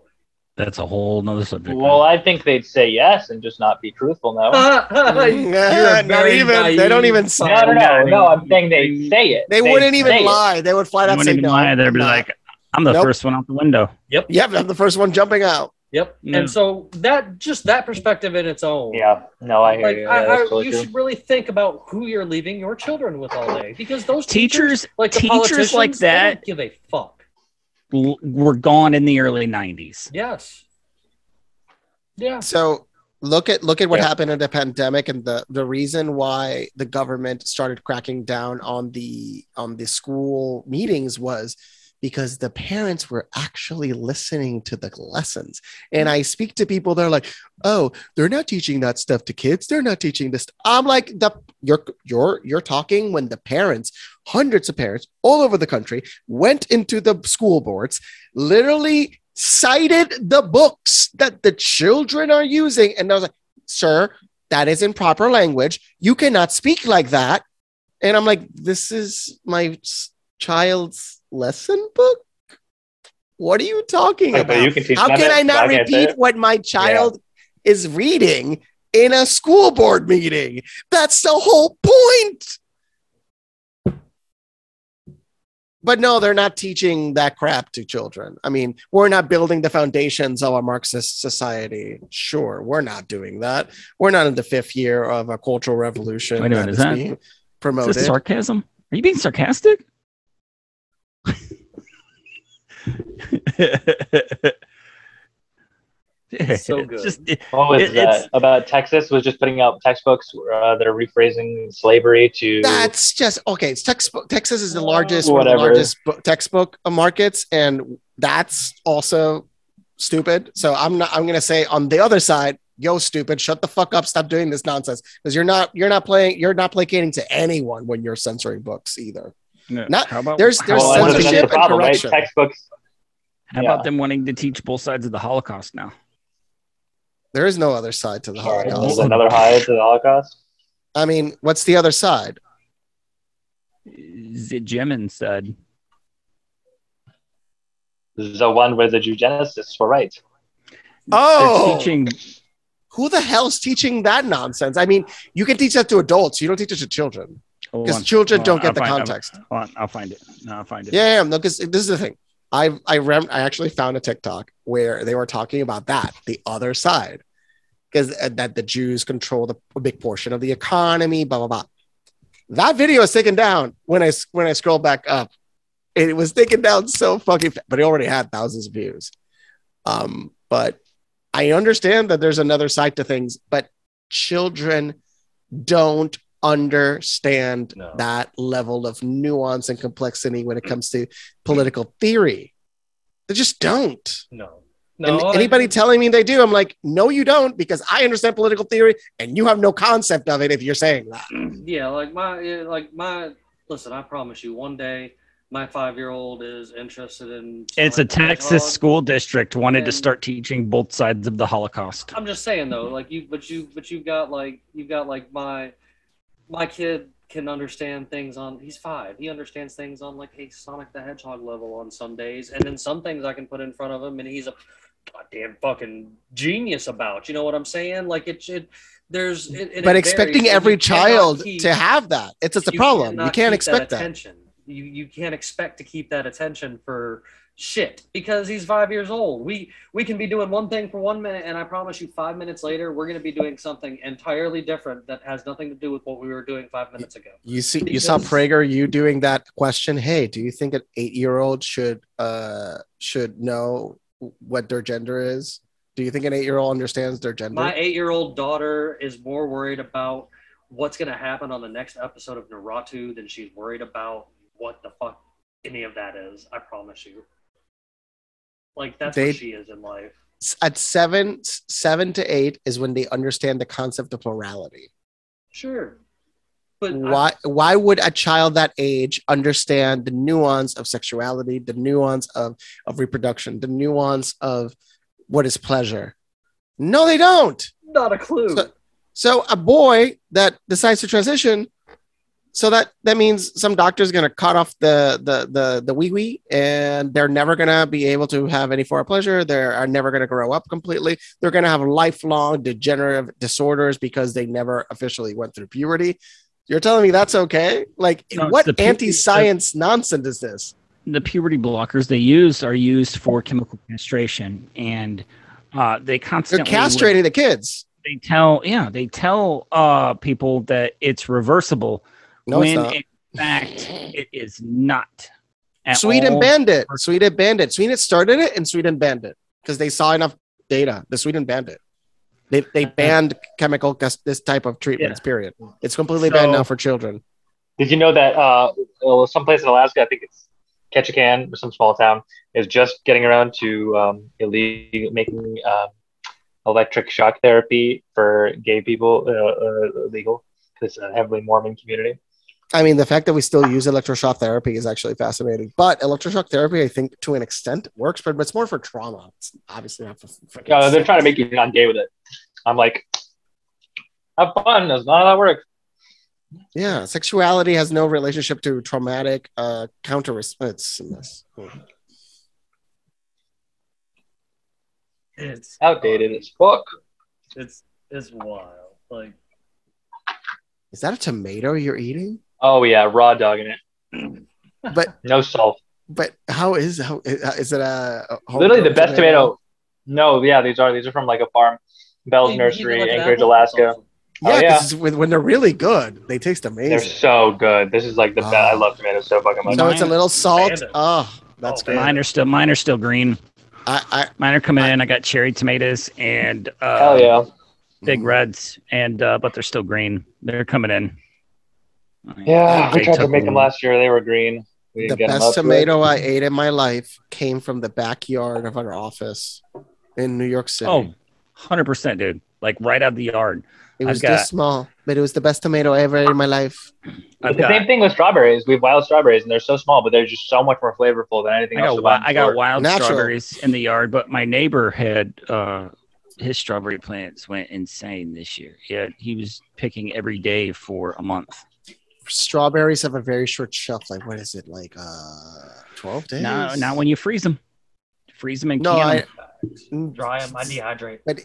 That's a whole nother subject. Well, I think they'd say yes and just not be truthful. No, not very even they don't naive. even no, say no, no, no. I'm saying they'd say it. they They'd wouldn't even say it. lie they would flat They out wouldn't say even no lie. They'd be like, I'm the Nope. first one out the window. Yep. yep i'm the first one jumping out Yep. Yeah. And so that just that perspective in its own. Yeah, no, I hear Like you. I, Yeah, that's I, totally you true. should really think about who you're leaving your children with all day because those Teachers, like the teachers like politicians, they that don't give a fuck. l- were gone in the early 90s. Yes. Yeah. So look at look at what Yeah. happened in the pandemic and the the reason why the government started cracking down on the on the school meetings was because the parents were actually listening to the lessons. And mm. I speak to people they're like, "Oh, they're not teaching that stuff to kids. They're not teaching this." I'm like, "The you're you're you're talking when the parents, hundreds of parents all over the country went into the school boards, literally cited the books that the children are using. And I was like, sir, that is improper language. You cannot speak like that. And I'm like, this is my child's lesson book. What are you talking Like, about? you can teach How can it, I not but repeat it. what my child is reading in a school board meeting? That's the whole point. But no, they're not teaching that crap to children. I mean, we're not building the foundations of a Marxist society. Sure, we're not doing that. We're not in the fifth year of a cultural revolution Wait a minute, that is is that- being Is promoted. this sarcasm? Are you being sarcastic? So good. just- it- What was It- it's- that about Texas? Was just putting out textbooks uh, that are rephrasing slavery to. That's just okay. It's textbook. Texas is the largest, one of the Whatever. largest bo- textbook markets, and that's also stupid. So I'm not. I'm gonna say on the other side, yo, stupid, shut the fuck up, stop doing this nonsense because you're not. You're not playing. You're not placating to anyone when you're censoring books either. Not- how about, there's- there's well, how that's, about- that's censorship the and problem, right? Textbooks. how yeah. about them wanting to teach both sides of the Holocaust now? There is no other side to the Sorry, Holocaust. another high to the Holocaust. I mean, what's the other side? The Jimin said. The one where the eugenicists were right. Oh, They're teaching. who the hell's teaching that nonsense? I mean, you can teach that to adults. You don't teach it to children hold because children don't on, get I'll the find- I'll- context. Hold on, I'll find it. No, I'll find it. Yeah, yeah, no, because this is the thing. I I rem- I actually found a TikTok where they were talking about that, the other side, because that the Jews control the, a big portion of the economy, blah blah blah. That video is taken down when I when I scroll back up. It was taken down so fucking, but it already had thousands of views. Um, but I understand that there's another side to things, but children don't understand No. that level of nuance and complexity when it comes to political theory. They just don't. No. and No. anybody I- telling me they do, I'm like, no, you don't, because I understand political theory and you have no concept of it if you're saying that. yeah, like my like my listen, I promise you one day my five year old is interested in It's a Texas Hedgehog. school district wanted to start teaching both sides of the Holocaust. I'm just saying though, like you, but you, but you've got like you've got like my my kid can understand things on. He's five. He understands things on like a Sonic the Hedgehog level on some days, and then some things I can put in front of him, and he's a goddamn fucking genius about. You know what I'm saying? Like it should. There's. It, it but varies, expecting you every child keep- to have that, it's, it's a problem. You can't expect that. attention. You you can't expect to keep that attention for shit because he's five years old. We we can be doing one thing for one minute, and I promise you, five minutes later, we're going to be doing something entirely different that has nothing to do with what we were doing five minutes ago. You see, you saw Because- Prager, you doing that question. Hey, do you think an eight-year-old should uh should know what their gender is? Do you think an eight-year-old understands their gender? My eight-year-old daughter is more worried about what's going to happen on the next episode of Naruto than she's worried about what the fuck any of that is. I promise you. Like that's They- what she is in life. At seven, seven to eight is when they understand the concept of morality. Sure. But I- why why would a child that age understand the nuance of sexuality the nuance of of reproduction the nuance of what is pleasure no they don't not a clue. So- so a boy that decides to transition so that that means some doctor's going to cut off the the the the wee wee and they're never going to be able to have any form of pleasure. They are never going to grow up completely. They're going to have lifelong degenerative disorders because they never officially went through puberty. You're telling me that's okay? Like No, what pu- anti-science nonsense is this? The puberty blockers they use are used for chemical castration and uh, they they're constantly castrating the kids. They tell yeah they tell uh, people that it's reversible no it's not in fact it is not at Sweden all. banned it. Sweden banned it. Sweden started it and Sweden banned it because they saw enough data. The Sweden banned it. They, they banned chemical this type of treatments. Period. It's completely banned now for children. Did you know that uh, well, someplace in Alaska, I think it's Ketchikan or some small town, is just getting around to um, illegal making um, electric shock therapy for gay people uh, uh, illegal because it's a heavily Mormon community. I mean, the fact that we still use electroshock therapy is actually fascinating. But electroshock therapy, I think, to an extent, works, but it's more for trauma. It's obviously not for freaking. Uh, they're trying to make you not gay with it. I'm like, have fun. That's not how that works. yeah, sexuality has no relationship to traumatic uh, counter. It's a. It's Outdated as fuck. It's it's wild. Like Is that a tomato you're eating? Oh yeah, raw dog in it. But No salt. but how is how is it a, a Literally the best tomato. No, yeah, these are these are from like a farm, Bell's you- you Nursery, look at Anchorage, Alaska. Yeah, Oh, yeah. 'cause when, when they're really good, they taste amazing. They're so good. This is like the best. I Oh. love tomatoes so fucking much. so it's a little salt. Bandit. Oh, that's Oh, great. mine are still mine are still green I, I mine are coming in i got cherry tomatoes and uh, Hell yeah. big reds and uh, but they're still green they're coming in Yeah, we tried to make them last year. They were green. We the didn't get them best up to it. tomato I ate in my life came from the backyard of our office in New York City. oh 100% dude like right out of the yard it was got- this small, but it was the best tomato I ever in my life. I've the got, same thing with strawberries. We have wild strawberries, and they're so small, but they're just so much more flavorful than anything I else. got, you'll wi- buy in the I got wild Natural. strawberries in the yard, but my neighbor had uh, his strawberry plants went insane this year. He had, he was picking every day for a month. Strawberries have a very short shelf life. What is it like? Uh, twelve days. No, not when you freeze them. Freeze them and No, can I. 'em. Mm, Dry them. I dehydrate. Yeah,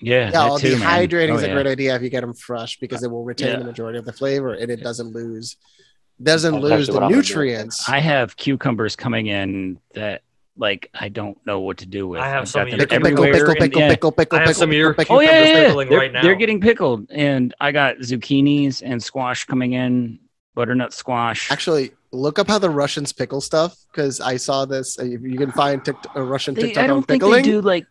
Yeah, that well, too, man. dehydrating Oh, is a yeah. great idea if you get them fresh because it will retain Yeah. the majority of the flavor and it doesn't lose doesn't That's lose the what I'm gonna do. nutrients. I have cucumbers coming in that like I don't know what to do with. I have I've some them Pickle, pickle, pickle, pickle, yeah. pickle, pickle, I have some of your pickle, Oh yeah, yeah, yeah. They're, right now. they're getting pickled, and I got zucchinis and squash coming in, butternut squash. Actually, look up how the Russians pickle stuff because I saw this. uh, You can find tic- a Russian They- TikTok I don't on think they do like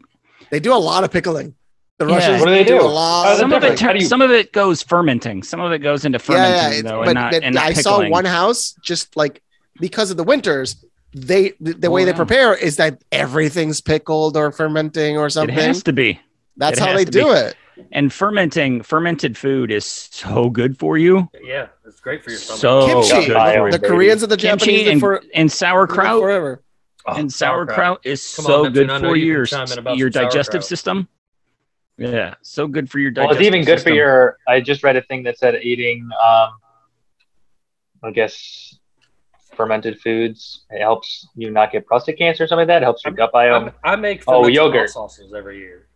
They do a lot of pickling. The Yeah. Russians What do they do do? a lot. How's some of it. different? How tur- do you- some of it goes fermenting. Some of it goes into fermenting yeah, yeah. though, but, and not, but and not I saw one house just like because of the winters. They the, the Oh, way they prepare is that everything's pickled or fermenting or something. It has to be. That's it how they do be. it. And fermenting, fermented food is so good for you. Yeah, it's great for your stomach. So Kimchi. good Bio. The. Koreans and the Japanese Kimchi and, for and sauerkraut forever. Oh, and sauerkraut is Come so on, good Neptune, I know for you your chime in about your digestive sauerkraut. system. Yeah, so good for your Well, it's even good for your. I just read a thing that said eating, um, I guess, fermented foods. It helps you not get prostate cancer or something like that. It helps your gut biome. I'm- I make Oh, yogurt. sauces every year.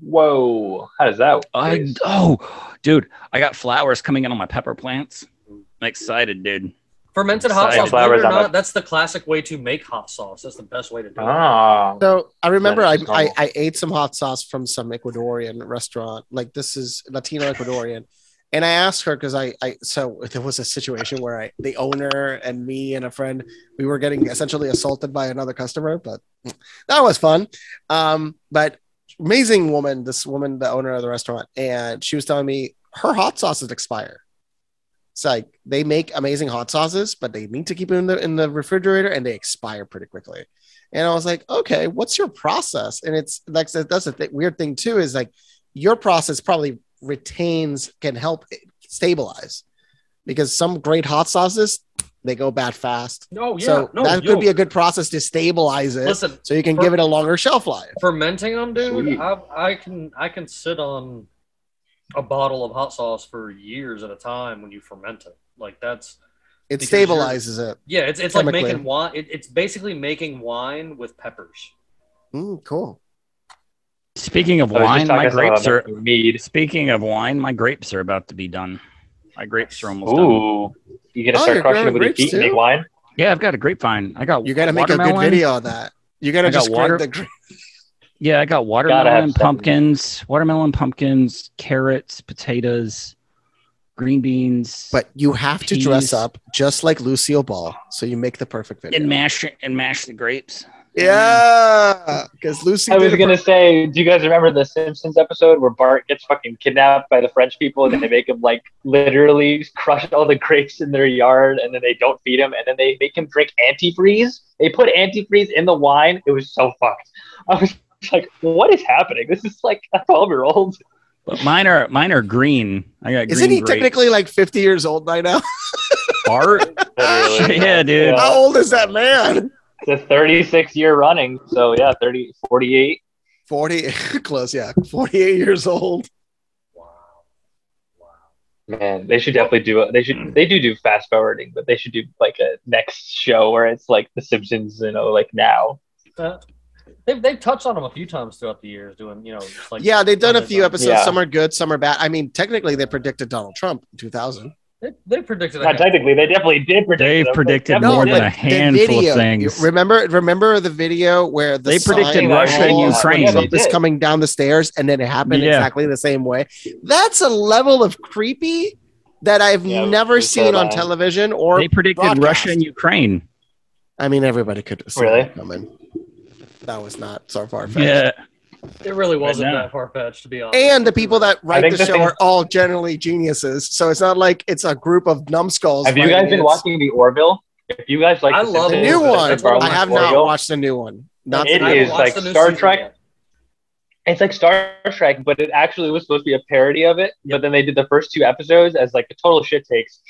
Whoa, how does that? I taste? oh, dude, I got flowers coming in on my pepper plants. I'm excited, dude. Fermented hot sauce, believe it Flowers or on my- not, that's the classic way to make hot sauce. That's the best way to do it. Ah, So I remember I, I. I ate some hot sauce from some Ecuadorian restaurant. Like this is Latino Ecuadorian. And I asked her because I, I so there was a situation where I the owner and me and a friend we were getting essentially assaulted by another customer, but that was fun. Um, but amazing woman, this woman, the owner of the restaurant, and she was telling me her hot sauces expire. It's like they make amazing hot sauces, but they need to keep it in the in the refrigerator and they expire pretty quickly. And I was like, okay, what's your process? And it's like that's the th- weird thing too is like your process probably retains can help stabilize because some great hot sauces they go bad fast. No, yeah, so no, that yo, could be a good process to stabilize it, Listen, so you can for- give it a longer shelf life. fermenting them, dude. Sweet. I, I can I can sit on a bottle of hot sauce for years at a time when you ferment it. Like that's It stabilizes it. yeah, it's it's like making wine. It, it's basically making wine with peppers. Mm, cool. Speaking of I was just wine, my grapes are. about mead. Speaking of wine, my grapes are about to be done. My grapes are almost done. Ooh, you gonna Oh, start you're crushing growing with your grapes feet and make wine? Yeah, I've got a grapevine. I got You got to make a good video on that. You got to I got just water- the gra- Yeah, I got watermelon, seven. pumpkins, watermelon, pumpkins, carrots, potatoes, green beans, But you have to dress up just like Lucille Ball, so you make the perfect video. and mash and mash the grapes. Yeah, because Lucy. I was gonna for- say, do you guys remember the Simpsons episode where Bart gets fucking kidnapped by the French people and they make him like literally crush all the grapes in their yard and then they don't feed him and then they make him drink antifreeze? They put antifreeze in the wine. It was so fucked. I was like, what is happening? This is like a 12 year old. But mine are mine are green. I got Isn't green he grapes. technically like 50 years old by now? Bart? Yeah, dude. How old is that man? It's a 36 year running. So yeah, 30, 48. 40, close, yeah. 48 years old. Wow. Wow. Man, they should definitely do it. They should. They do do fast forwarding, but they should do like a next show where it's like The Simpsons, you know, like now. Uh, they've, they've touched on them a few times throughout the years, doing you know, like Yeah, they've done a few episodes. Yeah. Some are good, some are bad. I mean, technically, they predicted Donald Trump in 2000. They, they predicted. Not technically, they definitely did predict. They've it. predicted Definitely more than a the handful video, of things. remember, remember the video where the They predicted Russia and rolls when Ukraine. Trump is coming down the stairs, and then it happened Yeah. exactly the same way. That's a level of creepy that I've Yeah, never seen on television or they predicted broadcast. Russia and Ukraine. I mean, everybody could see Really? that coming. That was not so far fetched. Yeah. It really wasn't that far fetched, to be honest. And the people that write the the show thing- are all generally geniuses. So it's not like it's a group of numbskulls. Have you writing guys been watching the Orville? If you guys like, I The love the Simpsons, new one? That's I have not Orville, watched the new one. Not It the is like Star Trek. yet. It's like Star Trek, but it actually was supposed to be a parody of it. But then they did the first two episodes as like a total shit takes,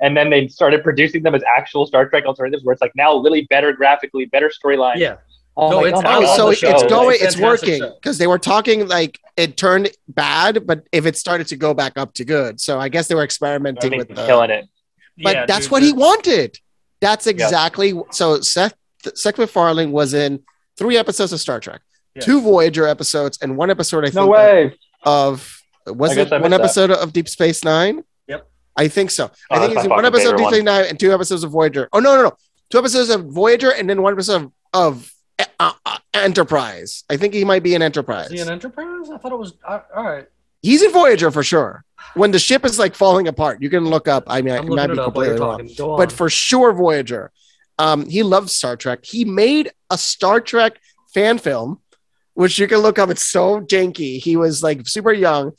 and then they started producing them as actual Star Trek alternatives, where it's like now really better graphically, better storyline. Yeah, Oh No, it's God, Oh, so it's going, It's it's working because they were talking like it turned bad, but if it started to go back up to good, so I guess they were experimenting with the. killing it. but Yeah, that's dude, what the- he wanted. That's exactly so. Seth Seth MacFarlane was in three episodes of Star Trek, Yes. two Voyager episodes, and one episode I think No way. of was it one missed that. episode of Deep Space Nine? Yep. I think so. Oh, I think that's it's one episode of Deep Space Nine and two episodes of Voyager. Oh no, no, no, two episodes of Voyager and then one episode of, of uh, uh, Enterprise. I think he might be an Enterprise. Is he an Enterprise? I thought it was. Uh, all right. He's in Voyager for sure. When the ship is like falling apart, you can look up. I mean, I I'm might be it up while you're completely wrong talking. Go on. but for sure Voyager. Um, he loves Star Trek. He made a Star Trek fan film, which you can look up. It's so janky. He was like super young,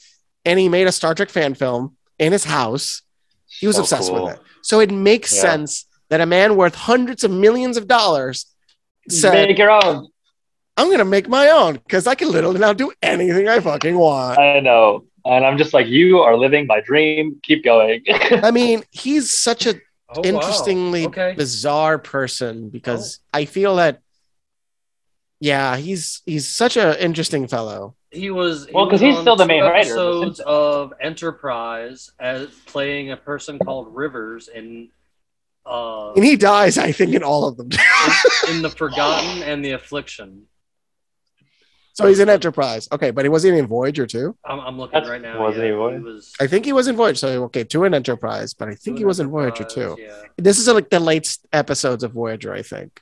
and he made a Star Trek fan film in his house. He was So obsessed cool. with it. So it makes Yeah. sense that a man worth hundreds of millions of dollars said, Make your own. "I'm gonna make my own because I can literally now do anything I fucking want." I know. And I'm just like, you are living my dream. Keep going. I mean, he's such a Oh, wow. interestingly Okay. bizarre person because oh. I feel that yeah, he's he's such an interesting fellow. He was he Well, 'cause was he's still the two main writer of The Episodes of Enterprise as playing a person called Rivers in uh And he dies, I think, in all of them. in the Forgotten and the Affliction. so he's in Enterprise. Okay, but he wasn't in Voyager too. I'm, I'm looking That's- right now. wasn't yeah, he Voyager? was I think he was in Voyager. So okay, two in Enterprise, but I think he was in Voyager too. Yeah. This is like the late episodes of Voyager, I think.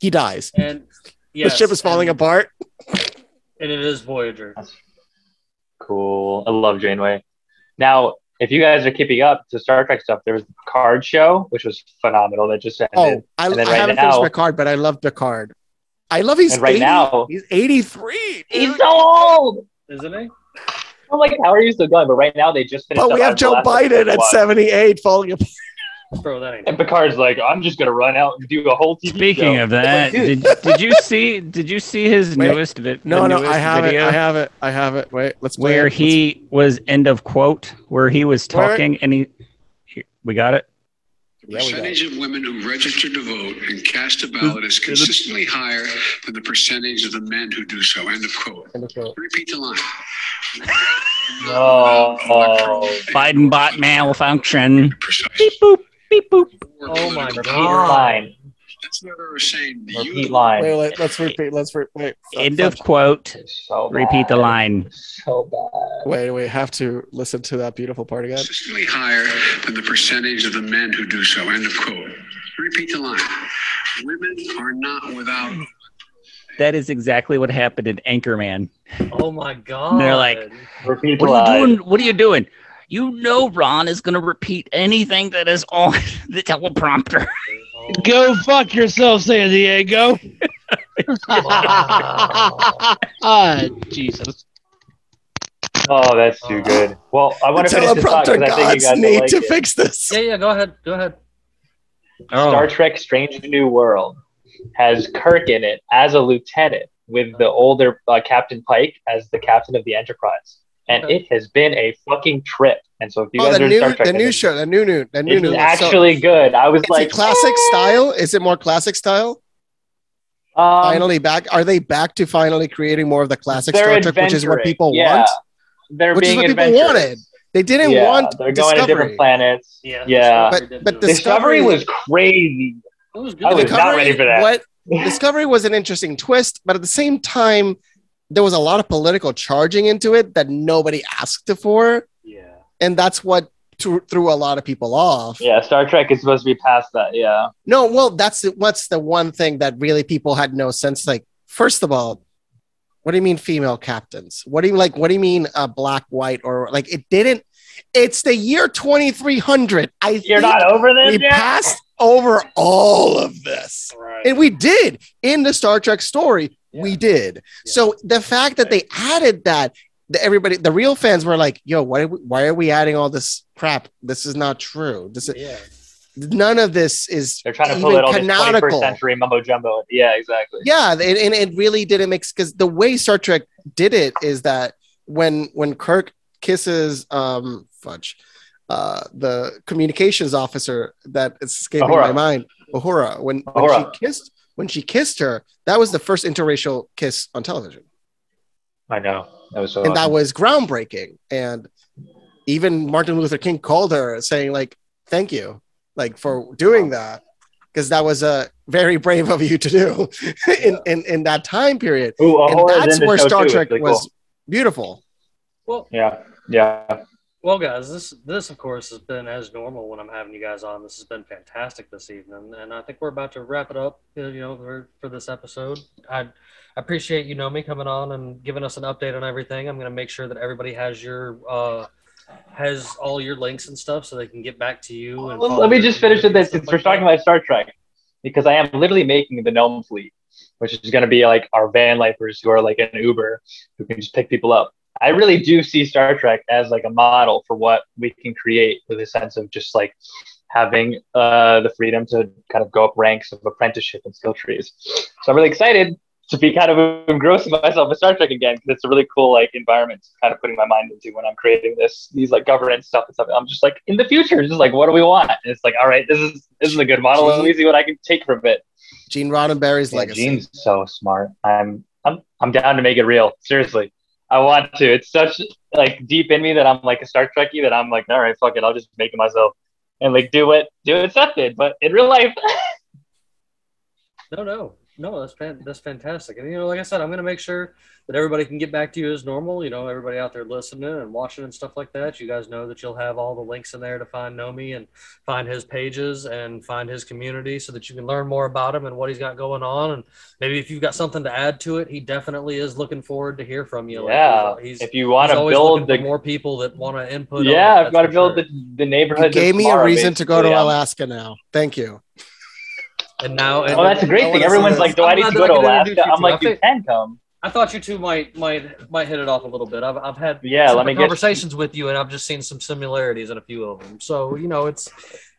He dies. And yes, the ship is falling and, apart. And it is Voyager. cool. I love Janeway. Now, if you guys are keeping up to Star Trek stuff, there was the Picard show, which was phenomenal. That just ended. Oh, I, And then I right haven't now- finished Picard, but I love Picard. I love he's And right 80 now- he's 83. He's so old. Isn't he? I'm like, how are you still going? But right now, they just finished. But we up have Joe Biden at 78 falling apart. Bro, that ain't And Picard's like, I'm just gonna run out and do a whole TV Speaking show. of that, Dude. did, did you see did you see his Wait. newest vi- No, no, newest I have video it. I have it. I have it. Wait, let's play where it. he was end of quote where he was Where- talking and he here, we got it. Yeah, we got it. percentage of women who register to vote and cast a ballot is consistently higher than the percentage of the men who do so. End of quote. End of quote. Repeat the line. No. Oh. Biden bot malfunction. Precise. Beep boop beep boop. Oh, oh my Repeat God. line. That's not what I was saying. The Repeat youth- line. Wait, wait, let's repeat. Let's re- wait. End of quote. So Repeat the line. So bad. Wait, we Have to listen to that beautiful part again. consistently higher than the percentage of the men who do so. End of quote. Repeat the line. Women are not without. That is exactly what happened in Anchorman. Oh my god. They're like, Repeat the What are you line. doing? What are you doing? You know Ron is gonna repeat anything that is on the teleprompter. Go fuck yourself, San Diego. wow. Ah, Jesus. Oh, that's too good. Well, I want to finish this thought because I think you guys need like to it. fix this. yeah, yeah, go ahead. Go ahead. Oh. Star Trek Strange New World has Kirk in it as a lieutenant with the older uh, Captain Pike as the captain of the Enterprise. And Okay. it has been a fucking trip. And so if you Oh, guys the are new, Star Trek, the new show, the new, new, the new, it's new. So actually good. I was it's like, a classic style. Is it more classic style? um, finally back. Are they back to finally creating more of the classic they're Star Trek, which is what people yeah. want? They're Which is being what people wanted. They didn't yeah, want they're going to Discovery. different planets. Yeah. Yeah. But- but. Discovery Discovery- was crazy. It was good. I was good. not ready for that. What Discovery was an interesting twist, but at the same time, there was a lot of political charging into it that nobody asked for, Yeah. and that's what th- threw a lot of people off. Yeah, Star Trek is supposed to be past that. Yeah. No, well, that's what's the one thing that really people had no sense. Like, first of all, what do you mean female captains? What do you like? What do you mean uh, black, white, or like it didn't? It's the year twenty three hundred. I You're not over this we yet? passed over all of this. Right. And we did in the Star Trek story. We did. Yeah. So the fact that they added that, the, everybody, the real fans were like, "Yo, why? Are we, why are we adding all this crap? This is not true. This is yeah. none of this is They're trying to pull it all this 21st canonical." century mumbo jumbo. Yeah, exactly. Yeah, and, and it really didn't mix because the way Star Trek did it is that when when Kirk kisses um fudge, uh the communications officer that is escaping my mind, Uhura, when, when she kissed when she kissed her, that was the first interracial kiss on television. I know. That was so and that was groundbreaking. And even Martin Luther King called her saying, like, thank you, like for doing that, because that was a very brave of you to do in, in in that time period. Ooh, and that's where Star too. Trek really was cool. beautiful. Well, Yeah, yeah. Well, guys, this this of course has been as normal when I'm having you guys on. This has been fantastic this evening, and I think we're about to wrap it up. You know, for, for this episode, I appreciate you Gnomie coming on and giving us an update on everything. I'm going to make sure that everybody has your uh has all your links and stuff so they can get back to you. And Well, let me just finish with this since we're talking about Star Trek, because I am literally making the gnome fleet, which is going to be like our van lifers who are like an Uber who can just pick people up. I really do see Star Trek as like a model for what we can create with a sense of just like having uh, the freedom to kind of go up ranks of apprenticeship and skill trees. So I'm really excited to be kind of engrossing myself with Star Trek again because it's a really cool like environment to kind of putting my mind into when I'm creating this these like governance stuff and stuff. I'm just like in the future, just like what do we want? And it's like all right, this is this is a good model. Let me see what I can take from it. Gene Roddenberry's Yeah, legacy. Gene's so smart. I'm I'm I'm down to make it real. Seriously. I want to. It's such like deep in me that I'm like a Star Trekkie that I'm like, all right, fuck it, I'll just make it myself and like do what do what Seth did, but in real life. No, no, no. That's fan- that's fantastic. And you know, like I said, I'm gonna make sure that everybody can get back to you as normal. You know, everybody out there listening and watching and stuff like that. You guys know that you'll have all the links in there to find Gnomie and find his pages and find his community, so that you can learn more about him and what he's got going on. And maybe if you've got something to add to it, he definitely is looking forward to hear from you. Yeah. he's, he's, if you want to build the more people that want to input. yeah, I've got to build sure. the, the neighborhood. You gave me a tomorrow, reason to go to basically. I'm- Alaska now. Thank you. And now, and Oh, that's a great thing. Everyone's like, "Do I need to go to I Alaska?" I'm like, "You can come." I thought you two might might might hit it off a little bit. I've I've had Yeah, let separate me get- conversations with you, and I've just seen some similarities in a few of them. So you know, it's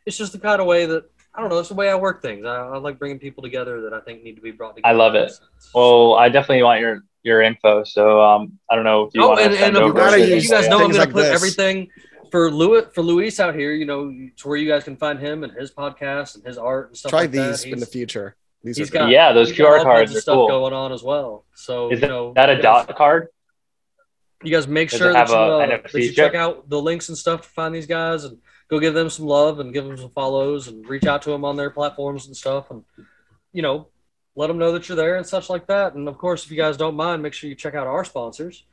it's just the kind of way that I don't know. It's the way I work things. I, I like bringing people together that I think need to be brought together. I love it. Well, I definitely want your your info. So um, I don't know if you oh, want to and, send and of over. gotta use you guys know I'm things going like to put this. everything for Louis for Luis out here. You know, to where you guys can find him and his podcast and his art and stuff. Try like these that. in the future. These He's are got Yeah, those he's got QR cards kinds are stuff cool. going on as well. So Is you that, know that a you guys- dot card? you guys make Does sure it that you, uh, that you check out the links and stuff to find these guys and go give them some love and give them some follows and reach out to them on their platforms and stuff and you know let them know that you're there and such like that and of course if you guys don't mind make sure you check out our sponsors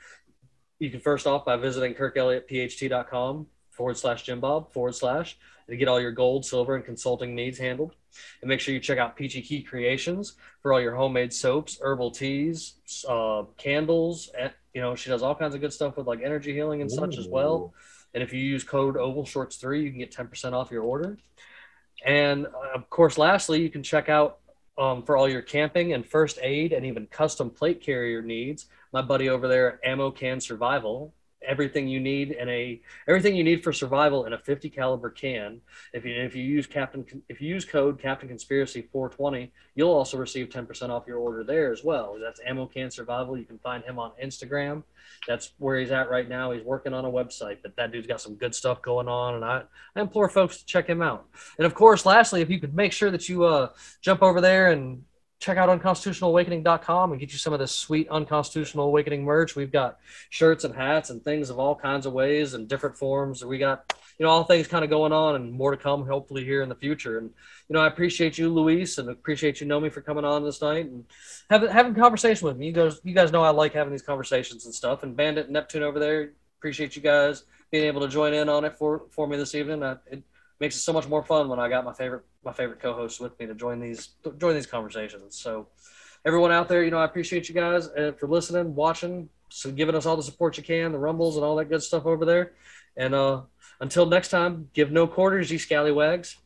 you can first off by visiting kirkelliottphd.com forward slash Jim Bob forward slash to get all your gold, silver, and consulting needs handled. And make sure you check out Peachy Key Creations for all your homemade soaps, herbal teas, uh, candles. And, you know, she does all kinds of good stuff with like energy healing and such as well. And if you use code Oval Shorts three, you can get ten percent off your order. And uh, of course, lastly, you can check out um, for all your camping and first aid and even custom plate carrier needs. My buddy over there, Ammo Can Survival, everything you need in a everything you need for survival in a 50 caliber can. If you if you use Captain if you use code Captain Conspiracy 420, you'll also receive 10% off your order there as well. That's Ammo Can Survival. You can find him on Instagram. That's where he's at right now. He's working on a website, but that dude's got some good stuff going on, and I, I implore folks to check him out. And of course, lastly, if you could make sure that you uh, jump over there and check out unconstitutionalawakening.com and get you some of this sweet unconstitutional awakening merch. We've got shirts and hats and things of all kinds of ways and different forms. We got, you know, all things kind of going on and more to come hopefully here in the future. And, you know, I appreciate you, Luis, and appreciate you, Gnomie, for coming on this night and having, having conversation with me. You guys, you guys know I like having these conversations and stuff. And Bandit and Neptune over there, appreciate you guys being able to join in on it for, for me this evening. It makes it so much more fun when I got my favorite my favorite co-hosts with me to join these join these conversations. So everyone out there, you know, I appreciate you guys uh, for listening, watching, so giving us all the support you can, the rumbles and all that good stuff over there. And uh, until next time, give no quarters, you scallywags.